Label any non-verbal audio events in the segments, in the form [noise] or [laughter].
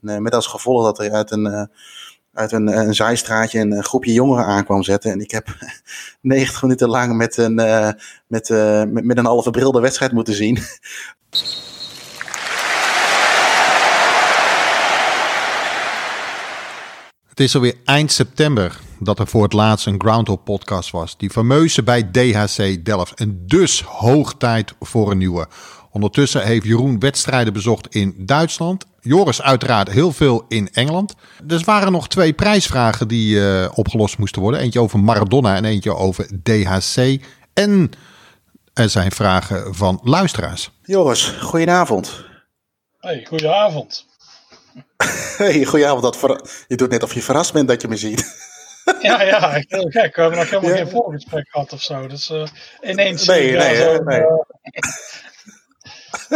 met als gevolg dat er uit een, uit een, een zijstraatje een groepje jongeren aankwam zetten. En ik heb [laughs] 90 minuten lang met een, met, met, met een al verbrilde wedstrijd moeten zien. Het is alweer eind september dat er voor het laatst een Groundhog podcast was. Die fameuze bij DHC Delft. En dus hoog tijd voor een nieuwe. Ondertussen heeft Jeroen wedstrijden bezocht in Duitsland. Joris uiteraard heel veel in Engeland. Dus waren nog twee prijsvragen die uh, opgelost moesten worden. Eentje over Maradona en eentje over DHC. En er zijn vragen van luisteraars. Joris, goedenavond. Hey, goedenavond. [laughs] Hey, goedenavond. Dat je doet net of je verrast bent dat je me ziet. [laughs] Ja, ja, echt heel gek. We hebben nog helemaal geen voorgesprek gehad of zo. Dus uh, ineens. Nee, nee, zo, nee. Uh,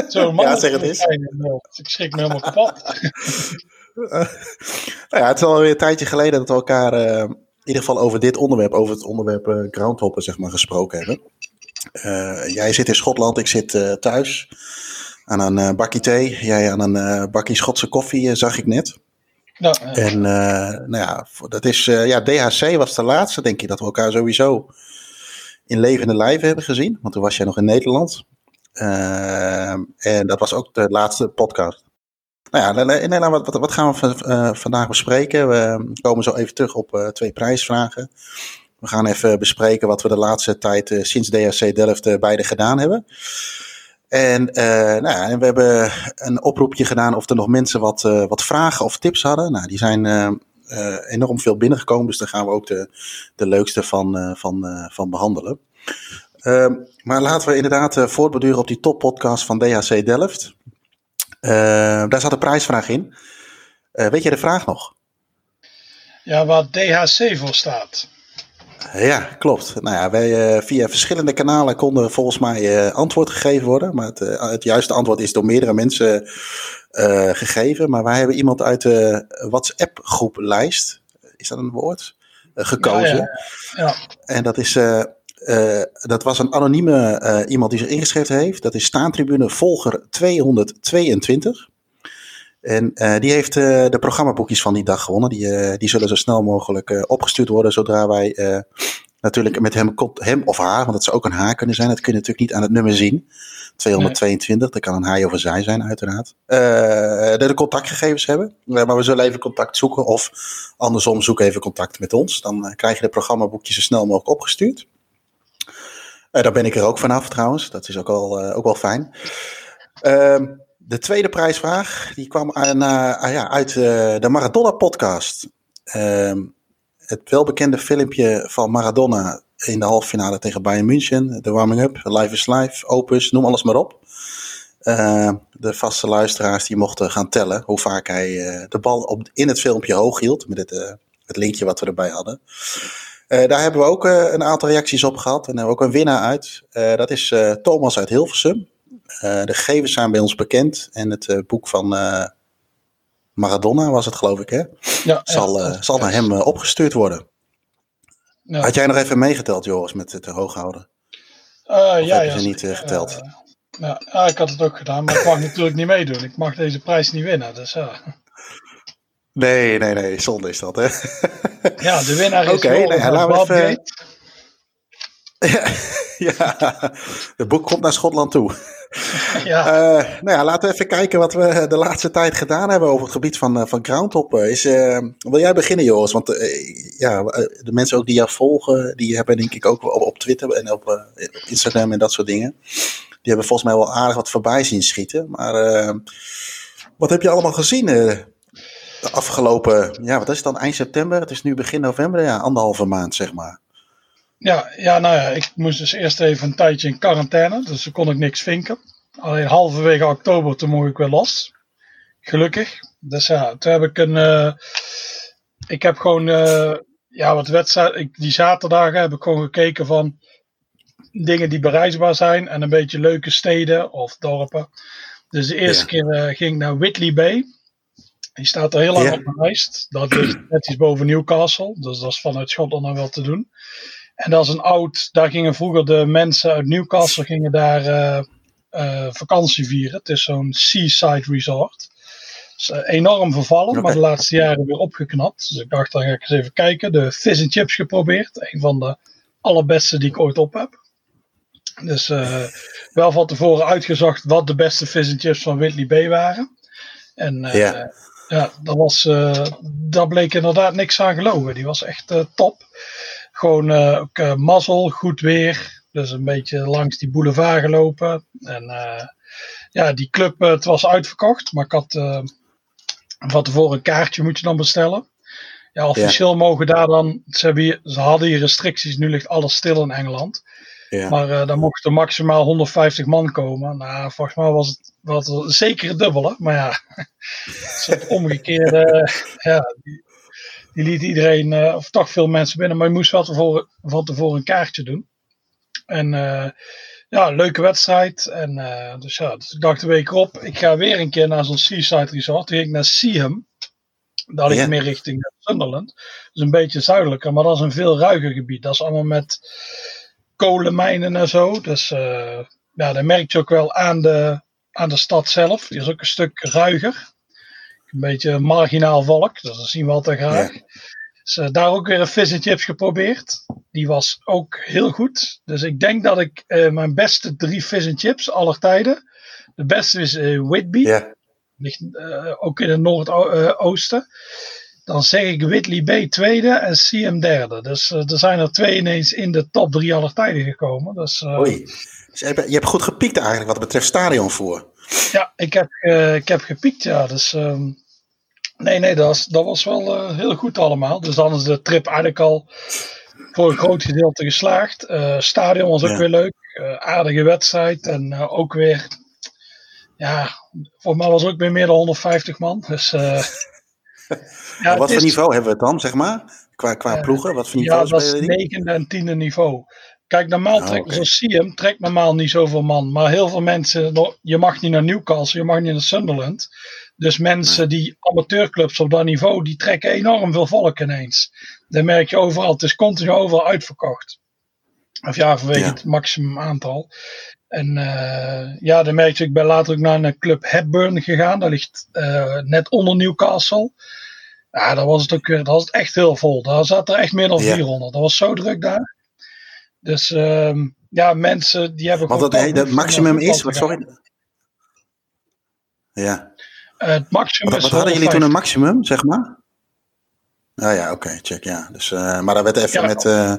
zo man ja, zeg het eens. ik schrik me helemaal kapot. nou [laughs] ja, het is alweer een tijdje geleden dat we elkaar uh, in ieder geval over dit onderwerp, over het onderwerp uh, groundhoppen, zeg maar, gesproken hebben. jij zit in Schotland, ik zit thuis aan een uh, bakje thee. Jij aan een uh, bakje Schotse koffie, uh, zag ik net. Ja, en nou ja, dat is, ja, DHC was de laatste, denk ik, dat we elkaar sowieso in levende lijven hebben gezien. Want toen was jij nog in Nederland. En dat was ook de laatste podcast. Nou ja, wat, wat, gaan we vandaag bespreken? We komen zo even terug op twee prijsvragen. We gaan even bespreken wat we de laatste tijd sinds DHC Delft beide gedaan hebben. En, nou ja, we hebben een oproepje gedaan of er nog mensen wat, wat vragen of tips hadden. Nou, die zijn enorm veel binnengekomen, dus daar gaan we ook de, de leukste van, van, van behandelen. Ehm, maar laten we inderdaad voortborduren op die toppodcast van DHC Delft. Ehm, daar zat een prijsvraag in. weet je de vraag nog? Ja, waar DHC voor staat. Ja, klopt. Nou ja, wij uh, via verschillende kanalen konden volgens mij uh, antwoord gegeven worden. Maar het, uh, het, juiste antwoord is door meerdere mensen gegeven. Maar wij hebben iemand uit de WhatsApp-groep lijst, is dat een woord? gekozen. Ja, ja, ja. En dat is. Dat was een anonieme iemand die zich ingeschreven heeft. Dat is staantribune volger 222. En uh, die heeft de programmaboekjes van die dag gewonnen. Die, die zullen zo snel mogelijk opgestuurd worden zodra wij natuurlijk met hem, hem of haar, want het zou ook een haar kunnen zijn. Dat kun je natuurlijk niet aan het nummer zien. 222, nee. dat kan een hij of een zij zijn uiteraard. de, de contactgegevens hebben. maar we zullen even contact zoeken of andersom zoek even contact met ons. Dan krijg je de programmaboekjes zo snel mogelijk opgestuurd. Daar ben ik er ook vanaf trouwens. Dat is ook wel, ook wel fijn. Ehm, de tweede prijsvraag die kwam aan, uh, ja, uit uh, de Maradona-podcast. Uh, het welbekende filmpje van Maradona in de halve finale tegen Bayern München. De warming-up, Live is Live, Opus, noem alles maar op. Uh, de vaste luisteraars die mochten gaan tellen hoe vaak hij de bal op, in het filmpje hoog hield. Met het, het linkje wat we erbij hadden. Daar hebben we ook een aantal reacties op gehad. En hebben we ook een winnaar uit. dat is Thomas uit Hilversum. Eh, de gegevens zijn bij ons bekend. En het eh, boek van eh, Maradona was het, geloof ik, hè? Ja, zal, zal naar hem opgestuurd worden. Ja. Had jij nog even meegeteld, Joris, met het hooghouden? Ja, heb je ze niet geteld? ja, ik had het ook gedaan, maar ik mag [laughs] natuurlijk niet meedoen. Ik mag deze prijs niet winnen, dus ja. Nee, nee, nee, zonde is dat, hè? Ja, de winnaar is Oké, okay, nee, laten we even... Ja, [laughs] ja, het boek komt naar Schotland toe. [laughs] Ja. Uh, nou ja, laten we even kijken wat we de laatste tijd gedaan hebben over het gebied van, uh, van groundhoppen. Is, uh, wil jij beginnen, Joris? Want ja, de mensen ook die jou volgen, die hebben denk ik ook op, op Twitter en op Instagram en dat soort dingen. Die hebben volgens mij wel aardig wat voorbij zien schieten. Maar wat heb je allemaal gezien de afgelopen, ja, wat is het dan, eind september? Het is nu begin november, ja, anderhalve maand zeg maar. Ja, ja, nou ja, ik moest dus eerst even een tijdje in quarantaine, dus toen kon ik niks vinken. Alleen halverwege oktober, toen mocht ik weer los. Gelukkig. Dus ja, toen heb ik een. Uh, ik heb gewoon. Uh, ja, wat wedstrijd. die zaterdagen heb ik gewoon gekeken van. Dingen die bereisbaar zijn. En een beetje leuke steden of dorpen. Dus de eerste keer uh, ging ik naar Whitley Bay. Die staat er heel lang op mijn lijst. Dat ligt net iets boven Newcastle. Dus dat is vanuit Schotland dan wel te doen. En dat is een oud, daar gingen vroeger de mensen uit Newcastle gingen daar uh, uh, vakantie vieren. Het is zo'n seaside resort. is enorm vervallen, maar de laatste jaren weer opgeknapt. Dus ik dacht, dan ga ik eens even kijken. De Fish and Chips geprobeerd. Een van de allerbeste die ik ooit op heb. Dus wel van tevoren uitgezocht wat de beste Fish and Chips van Whitley Bay waren. En ja. Ja, dat was, daar bleek inderdaad niks aan gelogen. Die was echt top. Gewoon ook mazzel, goed weer. Dus een beetje langs die boulevard gelopen. En ja, die club, eh, het was uitverkocht, maar ik had uh, van tevoren een kaartje moet je dan bestellen. Ja, officieel mogen daar dan, ze, hier, ze hadden hier restricties, nu ligt alles stil in Engeland. Ja. Maar uh, dan mochten maximaal 150 man komen. Nou, volgens mij was het, was het zeker het dubbele. Maar ja, [laughs] het omgekeerde, [laughs] ja, die, die, liet iedereen, uh, of toch veel mensen binnen. Maar je moest wel tevoren, van tevoren een kaartje doen. En ja, leuke wedstrijd. En uh, dus ja, dus ik dacht een week op, ik ga weer een keer naar zo'n seaside resort. Toen ging ik naar Seaham. Daar ligt meer richting Sunderland. Dus een beetje zuidelijker, maar dat is een veel ruiger gebied. Dat is allemaal met kolenmijnen en zo. Dus uh, ja, dat merk je ook wel aan de, aan de stad zelf. Die is ook een stuk ruiger. Een beetje marginaal volk, dus dat zien we altijd graag. Dus uh, daar ook weer een fish and chips geprobeerd. Die was ook heel goed. Dus ik denk dat ik uh, mijn beste drie fish and chips aller tijden. De beste is uh, Whitby. Ja. Ligt ook in het noordoosten. Dan zeg ik Whitley B tweede en CM derde. Dus er zijn er twee ineens in de top drie aller tijden gekomen. Dus, Oei. Dus je, hebt, je hebt goed gepiekt eigenlijk wat betreft stadionvoer. Ja, ik heb, ik heb gepiekt ja. Dus... Um, Nee, nee, dat was, dat was wel uh, heel goed allemaal. Dus dan is de trip eigenlijk al voor een groot gedeelte geslaagd. Stadion was ook ja. weer leuk. Aardige wedstrijd. En ook weer, ja, voor mij was ook weer meer dan 150 man. Dus, [laughs] ja, wat voor niveau hebben we het dan, zeg maar? Qua, qua ploegen? Wat voor niveau ja, dat is negende en tiende niveau. Kijk, normaal oh, trekt, okay. zoals Siem trekt normaal niet zoveel man. Maar heel veel mensen, je mag niet naar Newcastle, je mag niet naar Sunderland. Dus mensen die amateurclubs op dat niveau, die trekken enorm veel volk ineens. Dat merk je overal. Het is continu overal uitverkocht. Of ja, vanwege het maximum aantal. En uh, ja, dan merk je, ik ben later ook naar een club Hepburn gegaan. Dat ligt uh, net onder Newcastle. Ja, daar was het ook dat was het echt heel vol. Daar zat er echt meer dan 400. Dat was zo druk daar. Dus uh, ja, mensen die hebben. Want dat het maximum is, wat sorry. Ja. Het maximum wat, wat hadden jullie toen een maximum, zeg maar? Ah ja, oké, okay, check, ja. Dus, uh, maar daar werd even ja, met, uh,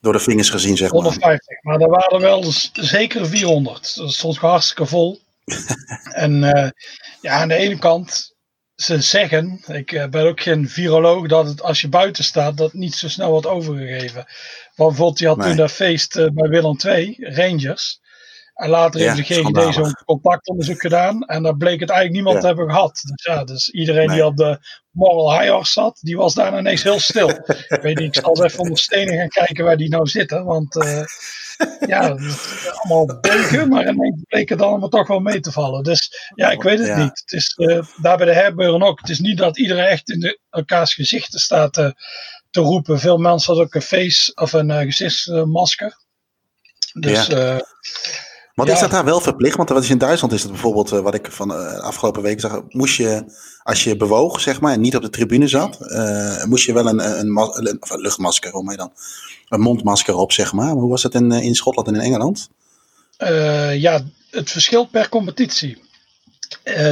door de vingers gezien, zeg 150, maar. 150, maar er waren wel dus zeker 400. Dat stond hartstikke vol. [laughs] en ja, aan de ene kant, ze zeggen, ik ben ook geen viroloog, dat het als je buiten staat, dat niet zo snel wordt overgegeven. Maar bijvoorbeeld, je had nee. toen dat feest bij Willem II, Rangers. En later ja, heeft de GGD zo'n contactonderzoek gedaan. En daar bleek het eigenlijk niemand ja. te hebben gehad. Dus ja, dus iedereen nee. die op de moral high horse zat, die was daar ineens heel stil. [laughs] ik weet niet, ik zal eens even onder stenen gaan kijken waar die nou zitten. Want uh, ja, allemaal beuken, maar ineens bleek het allemaal toch wel mee te vallen. Dus ja, ik weet het ja. niet. Het is uh, daar bij de herbeuren ook. Het is niet dat iedereen echt in de, elkaars gezichten staat te, te roepen. Veel mensen hadden ook een face of een uh, gezichtsmasker. Dus ja. Ja. is dat daar wel verplicht? Want wat is in Duitsland is het bijvoorbeeld, uh, wat ik van uh, afgelopen week zag, moest je, als je bewoog, zeg maar, en niet op de tribune zat, uh, moest je wel een, een, een, een, een luchtmasker, hoe je dan? Een mondmasker op, zeg maar. Hoe was dat in, in Schotland en in Engeland? ja, het verschilt per competitie.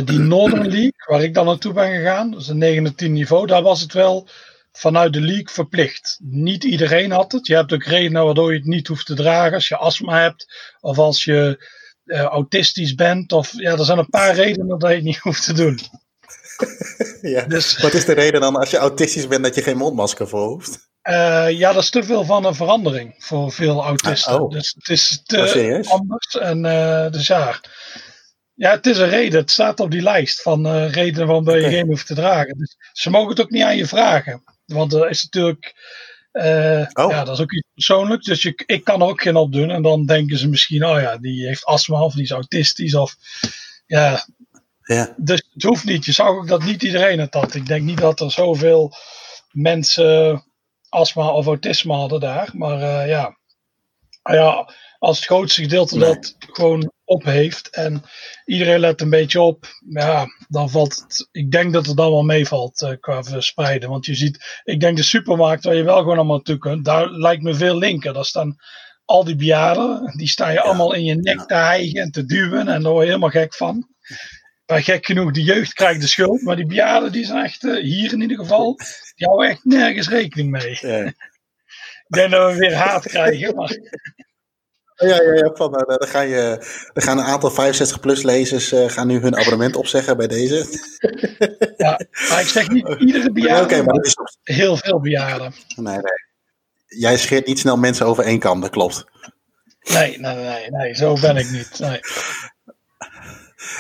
die Northern League, waar ik dan naartoe ben gegaan, dus een 9 en 10 niveau, daar was het wel vanuit de league verplicht. Niet iedereen had het. Je hebt ook redenen waardoor je het niet hoeft te dragen als je astma hebt of als je uh, autistisch bent. Of ja, er zijn een paar redenen dat je het niet [laughs] hoeft te doen. [laughs] ja. dus, Wat is de reden dan als je autistisch bent dat je geen mondmasker voor hoeft? Uh, ja, dat is te veel van een verandering voor veel autisten. Ah, oh. Dus het is te oh, anders. En uh, dus ja. Ja, het is een reden. Het staat op die lijst van redenen waarom okay. je geen hoeft te dragen. Dus ze mogen het ook niet aan je vragen. Want er is natuurlijk. Uh, oh. Ja, dat is ook iets persoonlijks. Dus je, ik kan er ook geen op doen. En dan denken ze misschien, oh ja, die heeft astma of die is autistisch. Of ja. ja. Dus het hoeft niet. Je zag ook dat niet iedereen het had. Ik denk niet dat er zoveel mensen astma of autisme hadden daar. Maar uh, ja. Ah ja, als het grootste gedeelte Nee. dat gewoon op heeft en iedereen let een beetje op, ja, dan valt het. Ik denk dat het dan wel meevalt eh, qua verspreiden. Want je ziet, ik denk de supermarkt waar je wel gewoon allemaal naartoe kunt, daar lijkt me veel linker. Daar staan al die bejaarden, die staan je allemaal in je nek te hijgen en te duwen en daar word je helemaal gek van. Maar gek genoeg, de jeugd krijgt de schuld, maar die bejaarden die zijn echt, eh, hier in ieder geval, die houden echt nergens rekening mee. Ja. Ik denk dat we weer haat krijgen, maar Ja, ja, ja. Van, eh, dan, ga je, dan gaan een aantal 65-plus lezers eh, gaan nu hun abonnement opzeggen bij deze. Ja, maar ik zeg niet [laughs] iedere Oké, bejaarde, maar maar is heel veel bejaarden. Nee, nee. Jij scheert niet snel mensen over één kam, dat klopt. Nee, nee, nee, nee, zo ben ik niet. Nee.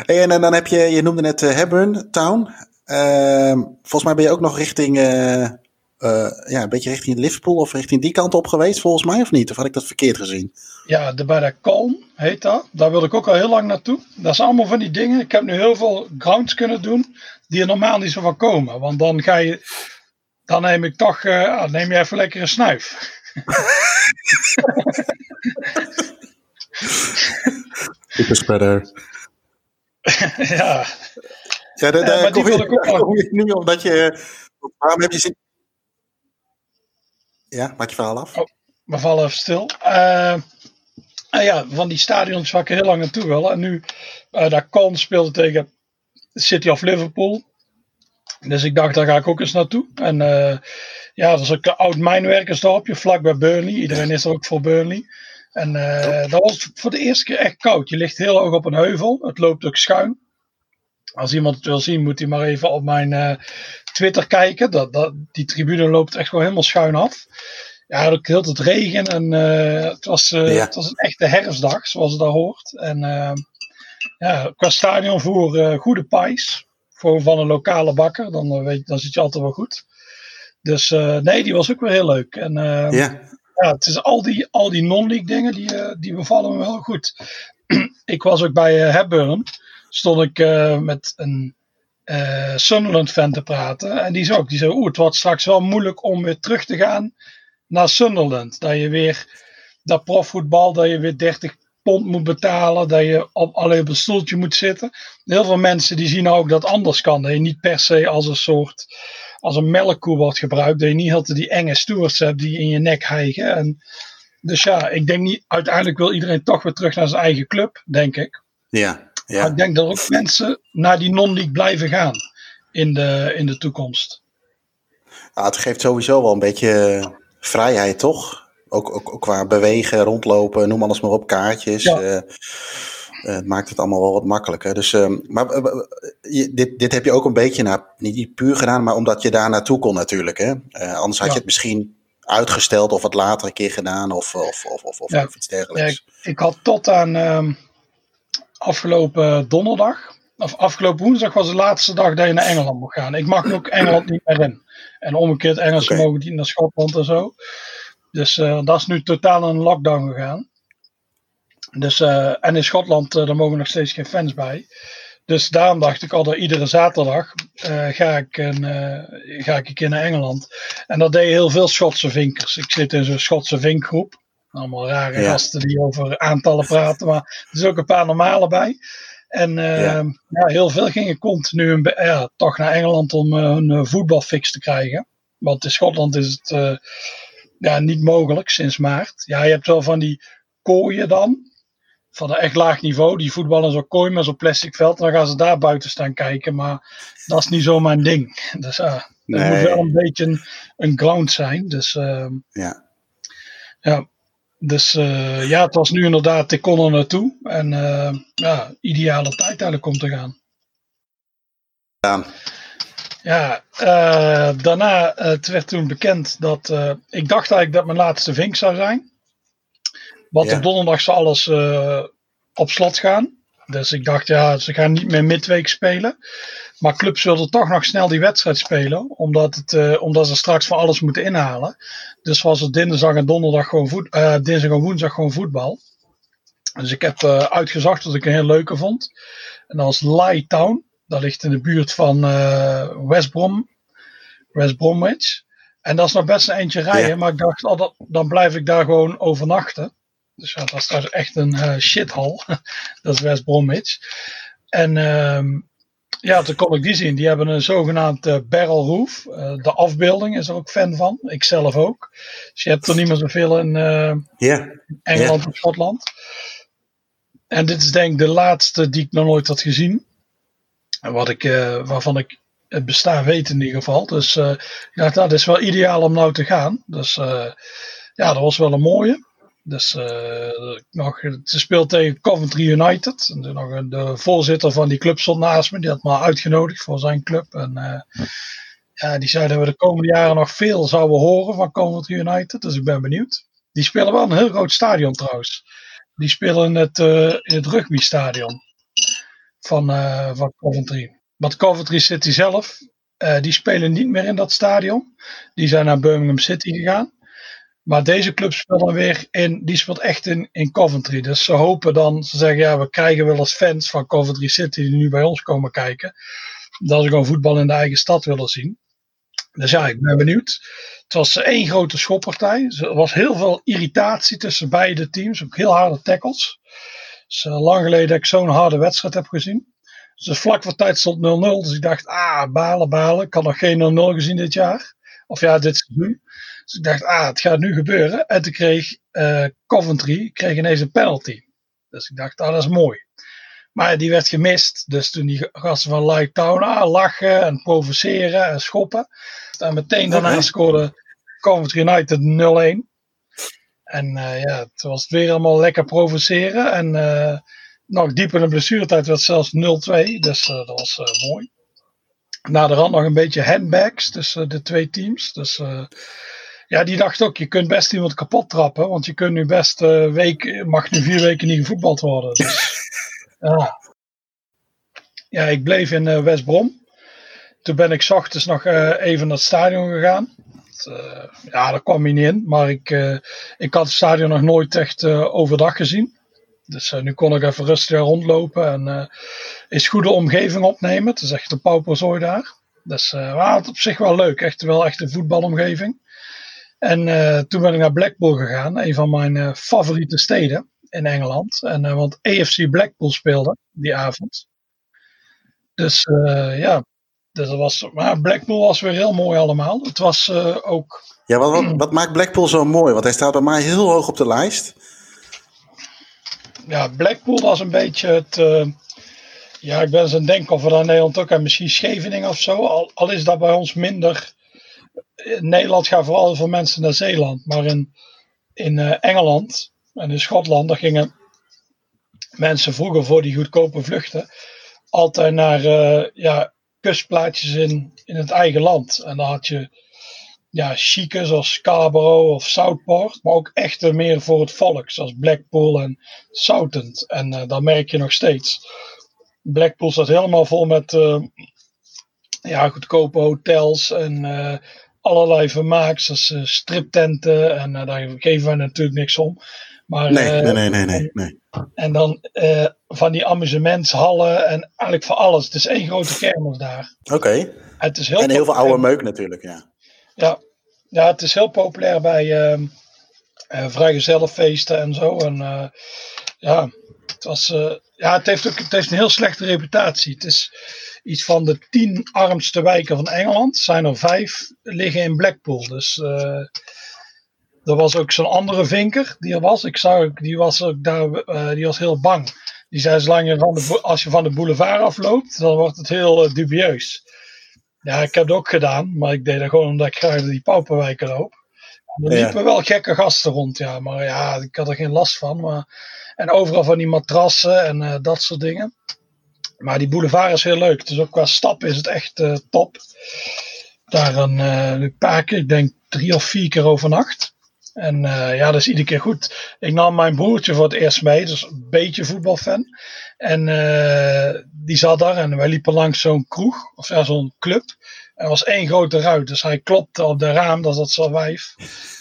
Hey, en, en dan heb je, je noemde net eh, Hebburn Town. Ehm, volgens mij ben je ook nog richting, ja, een beetje richting Liverpool of richting die kant op geweest, volgens mij, of niet? Of had ik dat verkeerd gezien? Ja, de, bij de Kalm heet dat. Daar wil ik ook al heel lang naartoe. Dat zijn allemaal van die dingen. Ik heb nu heel veel grounds kunnen doen die er normaal niet zo van komen. Want dan ga je, dan neem ik toch, eh, ah, neem je even lekker een snuif. [laughs] Super spreader. [laughs] ja, Ja, daar, Ja, daar maar die kom, je, wil ik ook daar wel. kom je nu omdat je... Waarom heb je zin... Ja, maak je verhaal af. we vallen even stil. Eh, en ja, van die stadions waar ik heel lang naartoe wil. En nu, eh daar speelde tegen City of Liverpool. Dus ik dacht, daar ga ik ook eens naartoe. En eh, ja, dat is ook een oud mijnwerkersdorpje, vlakbij Burnley. Iedereen is er ook voor Burnley. En eh, dat was voor de eerste keer echt koud. Je ligt heel hoog op een heuvel. Het loopt ook schuin. Als iemand het wil zien, moet hij maar even op mijn Twitter kijken. Dat, dat, die tribune loopt echt gewoon helemaal schuin af. Ja, ook heel het regen en eh, het, was, eh, Ja. het was een echte herfstdag, zoals het daar hoort. En eh, ja, qua stadion voor goede pijs. Voor van een lokale bakker, dan, weet, dan zit je altijd wel goed. Dus nee, die was ook weer heel leuk. En Ja, ja, het is al die, al die non-league dingen, die, die bevallen me wel goed. [clears throat] ik was ook bij Hepburn, stond ik met een Sunderland fan te praten. En die zei ook, die zei, oeh, het wordt straks wel moeilijk om weer terug te gaan naar Sunderland. Dat je weer, dat profvoetbal, dat je weer 30 pond moet betalen, dat je op, alleen op een stoeltje moet zitten. Heel veel mensen die zien ook dat anders kan. Dat je niet per se als een soort, als een melkkoe wordt gebruikt. Dat je niet altijd die enge stewards hebt die in je nek hijgen. En, dus ja, ik denk niet, uiteindelijk wil iedereen toch weer terug naar zijn eigen club, denk ik. ja, Maar ja. ik denk dat ook mensen naar die non-league blijven gaan in de, in de toekomst. Ja, het geeft sowieso wel een beetje vrijheid, toch? Ook, ook, ook qua bewegen, rondlopen, noem alles maar op, kaartjes. Ja. eh, eh, het maakt het allemaal wel wat makkelijker. Dus, ehm, maar eh, je- dit, dit heb je ook een beetje, nou, niet, niet puur gedaan, maar omdat je daar naartoe kon natuurlijk. Hè? Anders had Ja. je het misschien uitgesteld of wat later een keer gedaan of, of, of, of, of Ja. iets dergelijks. Ik had tot aan ehm, afgelopen donderdag, of afgelopen woensdag was de laatste dag dat je naar Engeland mocht gaan. Ik mag ook Engeland niet meer in. En omgekeerd, Engelsen mogen niet naar Schotland en zo. Dus eh, dat is nu totaal een lockdown gegaan. Dus, eh, en in Schotland, eh, daar mogen nog steeds geen fans bij. Dus daarom dacht ik al dat iedere zaterdag ga, ik een, ga ik een keer naar Engeland. En dat deden heel veel Schotse vinkers. Ik zit in zo'n Schotse vinkgroep. Allemaal rare Ja. gasten die over aantallen praten, maar er is ook een paar normale bij. En eh, Ja. ja. heel veel gingen continu een ja, toch naar Engeland om eh, hun eh, voetbalfix te krijgen. Want in Schotland is het ja, niet mogelijk sinds maart. Ja, je hebt wel van die kooien dan. Van een echt laag niveau. Die voetballen zo kooi met zo'n plastic veld. En dan gaan ze daar buiten staan kijken. Maar dat is niet zo mijn ding. Dus Nee. moet wel een beetje een, een ground zijn. Dus Ja. ja, dus eh, ja, het was nu inderdaad, ik kon er naartoe. En eh, ja, ideale tijd eigenlijk om te gaan. Daan. Ja, eh, daarna het werd toen bekend dat ik dacht eigenlijk dat mijn laatste vink zou zijn. Want Ja. op donderdag zou alles op slot gaan. Dus ik dacht, ja, ze gaan niet meer midweek spelen. Maar clubs wilden toch nog snel die wedstrijd spelen. Omdat, het, eh, omdat ze straks van alles moeten inhalen. Dus was het dinsdag en donderdag gewoon voet, eh, dinsdag en woensdag gewoon voetbal. Dus ik heb eh, uitgezocht wat ik een heel leuke vond. En dat was Lie Town. Dat ligt in de buurt van West Brom. West Bromwich. En dat is nog best een eentje rijden. Maar ik dacht, oh, dat, dan blijf ik daar gewoon overnachten. Dus ja, dat is trouwens echt een uh, shithal. [laughs] dat is West Bromwich. En ehm, ja, toen kon ik die zien. Die hebben een zogenaamd uh, barrel roof. Uh, de afbeelding is er ook fan van. Ik zelf ook. Dus je hebt er niet meer zoveel in yeah. Engeland Yeah. en Schotland. En dit is denk ik de laatste die ik nog nooit had gezien. En wat ik, waarvan ik het bestaan weet in ieder geval. Dus ja, dat is wel ideaal om nou te gaan. Dus ja, dat was wel een mooie. Dus nog, ze speelt tegen Coventry United. En nog de voorzitter van die club stond naast me. Die had me uitgenodigd voor zijn club. En ja, die zei dat we de komende jaren nog veel zouden horen van Coventry United. Dus ik ben benieuwd. Die spelen wel een heel groot stadion trouwens. Die spelen in het, in het rugbystadion van, uh, van Coventry. Want Coventry City zelf, uh, die spelen niet meer in dat stadion. Die zijn naar Birmingham City gegaan. Maar deze club speelt dan weer in, die speelt echt in, in Coventry. Dus ze hopen dan, ze zeggen ja, we krijgen wel eens fans van Coventry City die nu bij ons komen kijken. Dat ze gewoon voetbal in de eigen stad willen zien. Dus ja, ik ben benieuwd. Het was één grote schoppartij. Er was heel veel irritatie tussen beide teams. Ook heel harde tackles. Het is lang geleden dat ik zo'n harde wedstrijd heb gezien. Dus vlak voor tijd stond 0-0. Dus ik dacht, ah, balen, balen. Ik had nog geen 0-0 gezien dit jaar. Of ja, dit seizoen. Dus ik dacht, ah, het gaat nu gebeuren. En toen kreeg uh, Coventry kreeg ineens een penalty. Dus ik dacht, ah, dat is mooi. Maar die werd gemist. Dus toen die gasten van Light Town ah, lachen en provoceren en schoppen. En meteen daarna scoorde Coventry United 0-1. En uh, ja, het was weer allemaal lekker provoceren. En uh, nog diep in de blessuretijd werd zelfs 0-2. Dus uh, dat was mooi. Na de rand nog een beetje handbags tussen de twee teams. Dus ja, die dacht ook, je kunt best iemand kapot trappen. Want je kunt nu best week, mag nu vier weken niet gevoetbald worden. Dus, [laughs] ja. ja, ik bleef in West Brom. Toen ben ik ochtends nog even naar het stadion gegaan. Uh, ja, daar kwam hij niet in. Maar ik, uh, ik had het stadion nog nooit echt uh, overdag gezien. Dus nu kon ik even rustig rondlopen en is goede omgeving opnemen. Het is echt een pauperzooi daar. Dus uh, het op zich wel leuk. Echt wel echt een voetbalomgeving. En toen ben ik naar Blackpool gegaan. Een van mijn favoriete steden in Engeland. En, want AFC Blackpool speelde die avond. Dus ja, dus dat was, maar Blackpool was weer heel mooi allemaal. Het was uh, ook. Ja, wat, wat, wat, maakt Blackpool zo mooi? Want hij staat bij mij heel hoog op de lijst. Ja, Blackpool was een beetje het. Uh, ja, ik ben eens aan het denken of we in Nederland ook hebben. Misschien Scheveningen of zo. Al, al is dat bij ons minder. In Nederland gaan vooral veel mensen naar Zeeland. Maar in, in uh, Engeland en in Schotland, gingen mensen vroeger voor die goedkope vluchten. Altijd naar. ja, kustplaatjes in, in het eigen land. En dan had je ja, chique zoals Scarborough of Southport, maar ook echte meer voor het volk, zoals Blackpool en Southend. En uh, dat merk je nog steeds. Blackpool staat helemaal vol met uh, ja, goedkope hotels en uh, allerlei vermaaks, zoals striptenten. En daar geven we natuurlijk niks om. Maar, nee, nee, nee, nee, nee, nee. En dan van die amusementshallen en eigenlijk voor alles. Het is één grote kermis daar. Oké. Okay. Het is heel en heel veel oude meuk natuurlijk, ja. Ja, ja het is heel populair bij uh, uh, vrijgezellenfeesten en zo. En uh, ja, het, was, ja het, heeft ook, het heeft een heel slechte reputatie. Het is iets van de tien armste wijken van Engeland. Zijn er vijf liggen in Blackpool. Dus er was ook zo'n andere vinker die er was. Ik zag ook, die was ook daar, uh, die was heel bang. Die zei, zolang je van de, als je van de boulevard afloopt, dan wordt het heel uh, dubieus. Ja, ik heb het ook gedaan, maar ik deed dat gewoon omdat ik graag die pauperwijken loop. Er liepen ja. wel gekke gasten rond, ja, maar ja, ik had er geen last van. Maar, en overal van die matrassen en uh, dat soort dingen. Maar die boulevard is heel leuk. Dus ook qua stap is het echt top. Daar een, een paar keer, ik denk drie of vier keer overnacht. En uh, ja, dat is iedere keer goed. Ik nam mijn broertje voor het eerst mee, dus een beetje voetbalfan. En die zat daar en wij liepen langs zo'n kroeg, of ja, zo'n club. Er was één grote ruit, dus hij klopte op de raam, dat zat zo'n wijf.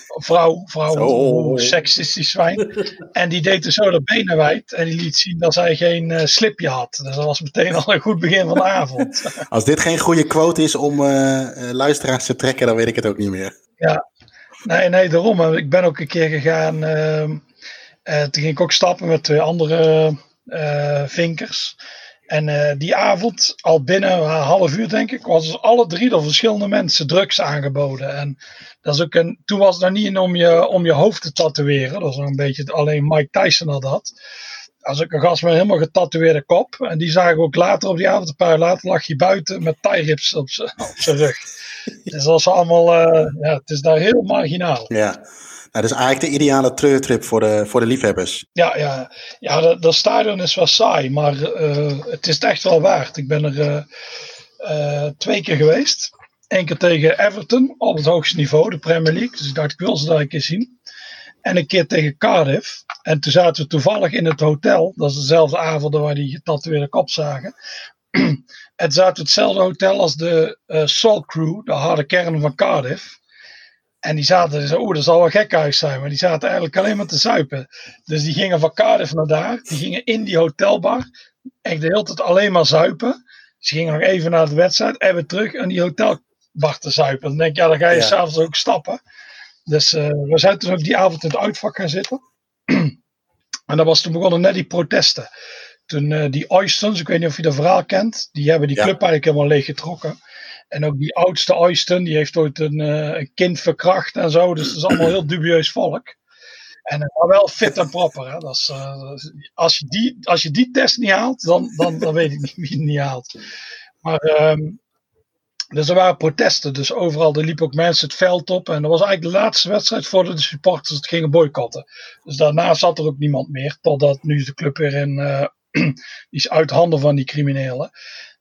Vrouw, vrouw, oh. seksistisch zwijn. [laughs] En die deed er zo de benen wijd en die liet zien dat zij geen uh, slipje had. Dus dat was meteen al een goed begin van de avond. [laughs] [laughs] Als dit geen goede quote is om luisteraars te trekken, dan weet ik het ook niet meer. Ja, Nee, nee, daarom. Ik ben ook een keer gegaan. Uh, toen ging ik ook stappen met twee andere vinkers. En die avond, al binnen een half uur denk ik, was dus alle drie door verschillende mensen drugs aangeboden. En dat is ook een, toen was het nog niet om je, om je hoofd te tatoeëren. Dat was nog een beetje alleen Mike Tyson had dat als ik een gast met een helemaal getatoeëerde kop. En die zagen ook later op die avond, een paar uur later, lag hij buiten met tie-rips op zijn rug. [laughs] dus dat is allemaal, uh, ja, het is daar heel marginaal. Ja. Nou, dat is eigenlijk de ideale treurtrip voor de, voor de liefhebbers. Ja, ja, ja dat, dat stadion is wel saai, maar uh, het is het echt wel waard. Ik ben er uh, twee keer geweest. Eén keer tegen Everton op het hoogste niveau, de Premier League. Dus ik dacht, ik wil ze daar een keer zien. En een keer tegen Cardiff. En toen zaten we toevallig in het hotel. Dat is dezelfde avond waar die getatoeëerde kop zagen. [clears throat] het zaten hetzelfde hotel als de uh, Soul Crew, de harde kern van Cardiff. En die zaten zo, oeh, dat zal wel gekhuis zijn. Maar die zaten eigenlijk alleen maar te zuipen. Dus die gingen van Cardiff naar daar. Die gingen in die hotelbar. Echt de hele tijd alleen maar zuipen. Ze gingen nog even naar de wedstrijd. En weer terug in die hotelbar te zuipen. Dan denk ik, ja, dan ga je ja. s'avonds ook stappen. Dus uh, we zijn toen ook die avond in het uitvak gaan zitten. [clears throat] en dat was toen begonnen net die protesten. Toen uh, die Oystons, ik weet niet of je dat verhaal kent, die hebben die club eigenlijk helemaal leeggetrokken. En ook die oudste Oyston, die heeft ooit een, uh, een, kind verkracht en zo. Dus dat is allemaal heel dubieus volk. En maar wel fit en proper. Hè? Dat is, als, je die, als je die test niet haalt, dan, dan, dan weet ik niet wie het niet haalt. Maar um, dus er waren protesten. Dus overal er liepen ook mensen het veld op. En dat was eigenlijk de laatste wedstrijd voordat de supporters het gingen boycotten. Dus daarna zat er ook niemand meer. Totdat nu de club weer [clears throat] is uit handen van die criminelen.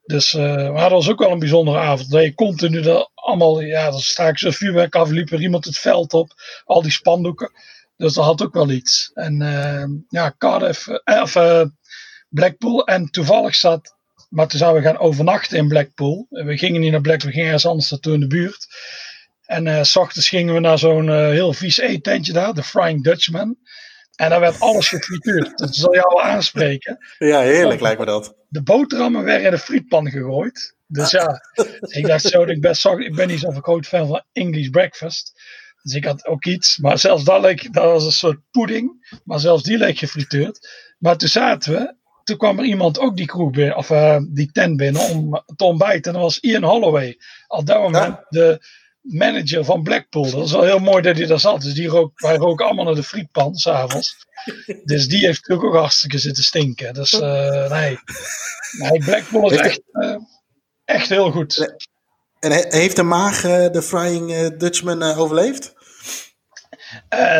Dus uh, maar dat was ook wel een bijzondere avond. Dat je continu allemaal, ja, dan straks een vuurwerk af, liep er iemand het veld op. Al die spandoeken. Dus dat had ook wel iets. En uh, ja, Cardiff, of Blackpool. En toevallig zat maar toen zouden we gaan overnachten in Blackpool. We gingen niet naar Blackpool, we gingen ergens anders naartoe in de buurt. En s ochtends gingen we naar zo'n heel vies eetentje daar, de Frying Dutchman. En daar werd alles gefrituurd. Dat zal jou wel aanspreken. Ja, heerlijk lijkt me dat. De boterhammen werden in de frietpan gegooid. Dus ja, ik dacht zo, ik ben, ik ben niet zo'n groot fan van English breakfast. Dus ik had ook iets. Maar zelfs dat leek, dat was een soort pudding. Maar zelfs die leek gefrituurd. Maar toen zaten we toen kwam er iemand ook die kroeg binnen, of uh, die tent binnen om te ontbijten. En dat was Ian Holloway. Al dat moment de manager van Blackpool. Dat is wel heel mooi dat hij daar zat. Dus die rook, wij roken allemaal naar de frietpan s'avonds. Dus die heeft natuurlijk ook hartstikke zitten stinken. Dus uh, nee. nee, Blackpool is echt, uh, echt heel goed. En heeft de maag de Frying Dutchman overleefd?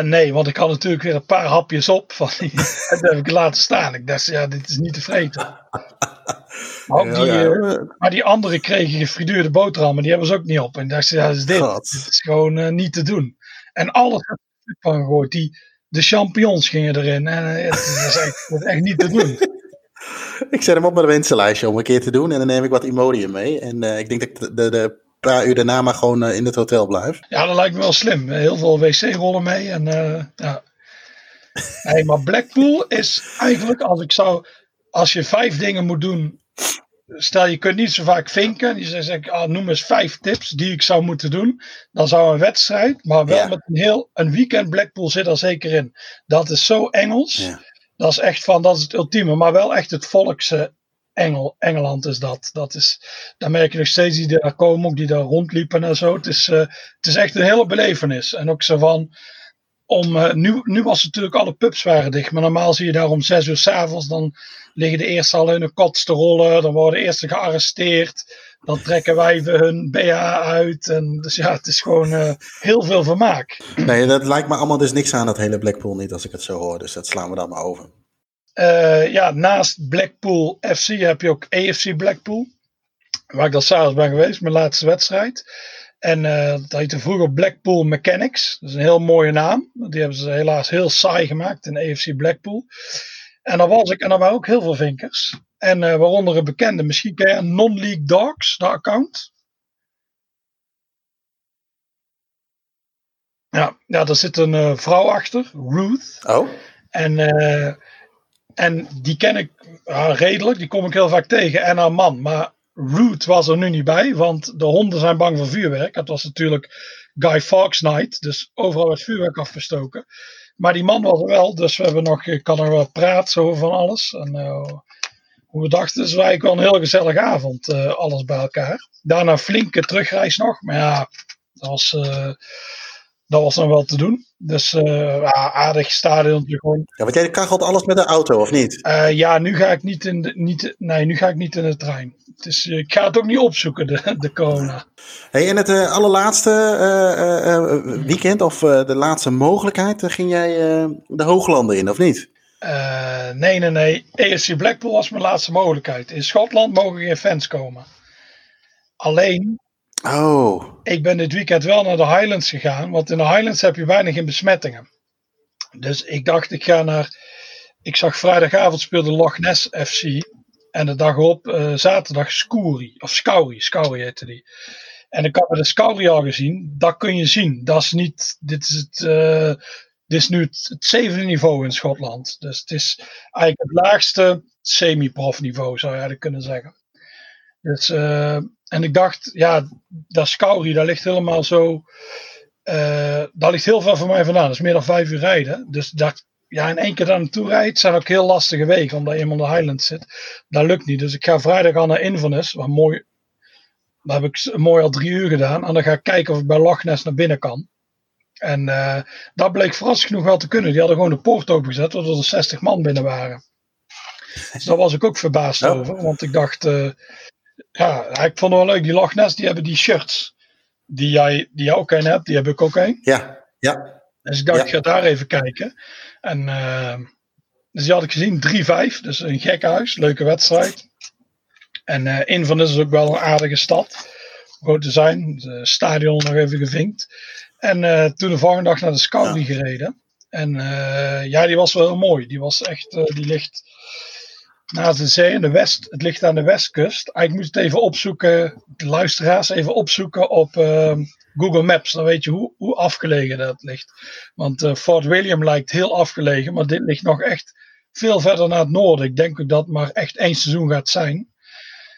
Nee, want ik had natuurlijk weer een paar hapjes op. Van die, [laughs] dat heb ik laten staan. Ik dacht, ja, dit is niet te vreten. [laughs] Maar, die, ja, ja. Maar die anderen kregen gefrituurde boterhammen, die hebben ze ook niet op. En ik dacht, ja, dat is dit. is gewoon uh, niet te doen. En alles van gegooid. Die, de champignons gingen erin. En het is echt, echt niet te doen. [laughs] Ik zet hem op mijn wensenlijstje om een keer te doen. En dan neem ik wat Imodium mee. En ik denk dat de, de paar uur daarna maar gewoon uh, in het hotel blijf. Ja, dat lijkt me wel slim. Heel veel wc-rollen mee. En, uh, ja. [laughs] nee, maar Blackpool is eigenlijk, als ik zou, als je vijf dingen moet doen. Stel, je kunt niet zo vaak vinken. Je zegt, ah, noem eens vijf tips die ik zou moeten doen. Dan zou een wedstrijd, maar wel ja. met een heel een weekend Blackpool zit er zeker in. Dat is zo Engels. Ja. Dat is echt van, dat is het ultieme. Maar wel echt het volkse Engel, Engeland is dat. dat is, daar merk je nog steeds die daar komen, ook die daar rondliepen en zo. Het is, uh, het is echt een hele belevenis. En ook zo van, om, uh, nu, nu was het natuurlijk alle pubs waren dicht, maar normaal zie je daar om zes uur s'avonds, dan liggen de eerste al in een kots te rollen, dan worden de eerste gearresteerd, dan trekken wij hun BH uit. En dus ja, het is gewoon uh, heel veel vermaak. Nee, dat lijkt me allemaal dus niks aan dat hele Blackpool niet, als ik het zo hoor. Dus dat slaan we dan maar over. Uh, ja, naast Blackpool FC heb je ook AFC Blackpool. Waar ik dan s'avonds ben geweest, mijn laatste wedstrijd. En uh, dat heette vroeger Blackpool Mechanics. Dat is een heel mooie naam. Die hebben ze helaas heel saai gemaakt in AFC Blackpool. En dan was ik, en dan waren ook heel veel vinkers. En uh, waaronder een bekende, misschien ken je Non-League Dogs, de account. Ja, ja, daar zit een uh, vrouw achter, Ruth. Oh. En en die ken ik redelijk, die kom ik heel vaak tegen. En haar man. Maar Root was er nu niet bij, want de honden zijn bang voor vuurwerk. Het was natuurlijk Guy Fawkes Night, dus overal werd vuurwerk afgestoken. Maar die man was er wel, dus we hebben nog, ik kan nog wel praten over van alles. En hoe we dachten, dus eigenlijk wel een heel gezellige avond, alles bij elkaar. Daarna flinke terugreis nog, maar ja, dat was dat was dan wel te doen. Dus uh, aardig stadion. Gewoon. Ja, want jij kachelt alles met de auto, of niet? Uh, ja, nu ga ik niet in de, niet, nee, nu ga ik niet in de trein. Dus ik ga het ook niet opzoeken, de, de corona. Hey, en het uh, allerlaatste weekend, of de laatste mogelijkheid, ging jij de Hooglanden in, of niet? nee, nee, nee. ESC Blackpool was mijn laatste mogelijkheid. In Schotland mogen geen fans komen. Alleen, Oh. Ik ben dit weekend wel naar de Highlands gegaan, want in de Highlands heb je weinig in besmettingen. Dus ik dacht, ik ga naar. Ik zag vrijdagavond speelde Loch Ness FC. En de dag op, uh, zaterdag, Scoury. Of Scoury, Scoury heette die. En ik had de Scoury al gezien. Dat kun je zien. Dat is niet. Dit is het. Uh, dit is nu het, zevende niveau in Schotland. Dus het is eigenlijk het laagste semi-prof niveau, zou je eigenlijk kunnen zeggen. Dus, uh, en ik dacht, ja, dat Scauri, dat ligt helemaal zo. Uh, daar ligt heel veel van mij vandaan. Dat is meer dan vijf uur rijden. Dus dat, ja, in één keer daar naartoe rijdt, zijn ook heel lastige wegen, omdat je in de Highlands zit. Dat lukt niet. Dus ik ga vrijdag al naar Inverness, waar mooi. Daar heb ik mooi al drie uur gedaan. En dan ga ik kijken of ik bij Loch Ness naar binnen kan. En uh, dat bleek verrassend genoeg wel te kunnen. Die hadden gewoon de poort opengezet, waardoor er 60 man binnen waren. Dus daar was ik ook verbaasd over. Want ik dacht, uh, ja, ik vond het wel leuk. Die Loch Ness, die hebben die shirts. Die jij, die jij ook een hebt, die heb ik ook een. Ja, ja. Dus ik dacht, ik ga daar even kijken. En uh, dus die had ik gezien, 3-5. Dus een gek huis, leuke wedstrijd. En uh, Inverness is ook wel een aardige stad. Groot te zijn. Het stadion nog even gevinkt. En uh, toen de volgende dag naar de Scouting ja. gereden. En ja, die was wel heel mooi. Die was echt, die ligt naast de zee in de west. Het ligt aan de westkust. Ik moet het even opzoeken, de luisteraars even opzoeken op uh, Google Maps. Dan weet je hoe, hoe afgelegen dat ligt. Want uh, Fort William lijkt heel afgelegen, maar dit ligt nog echt veel verder naar het noorden. Ik denk ook dat het maar echt één seizoen gaat zijn.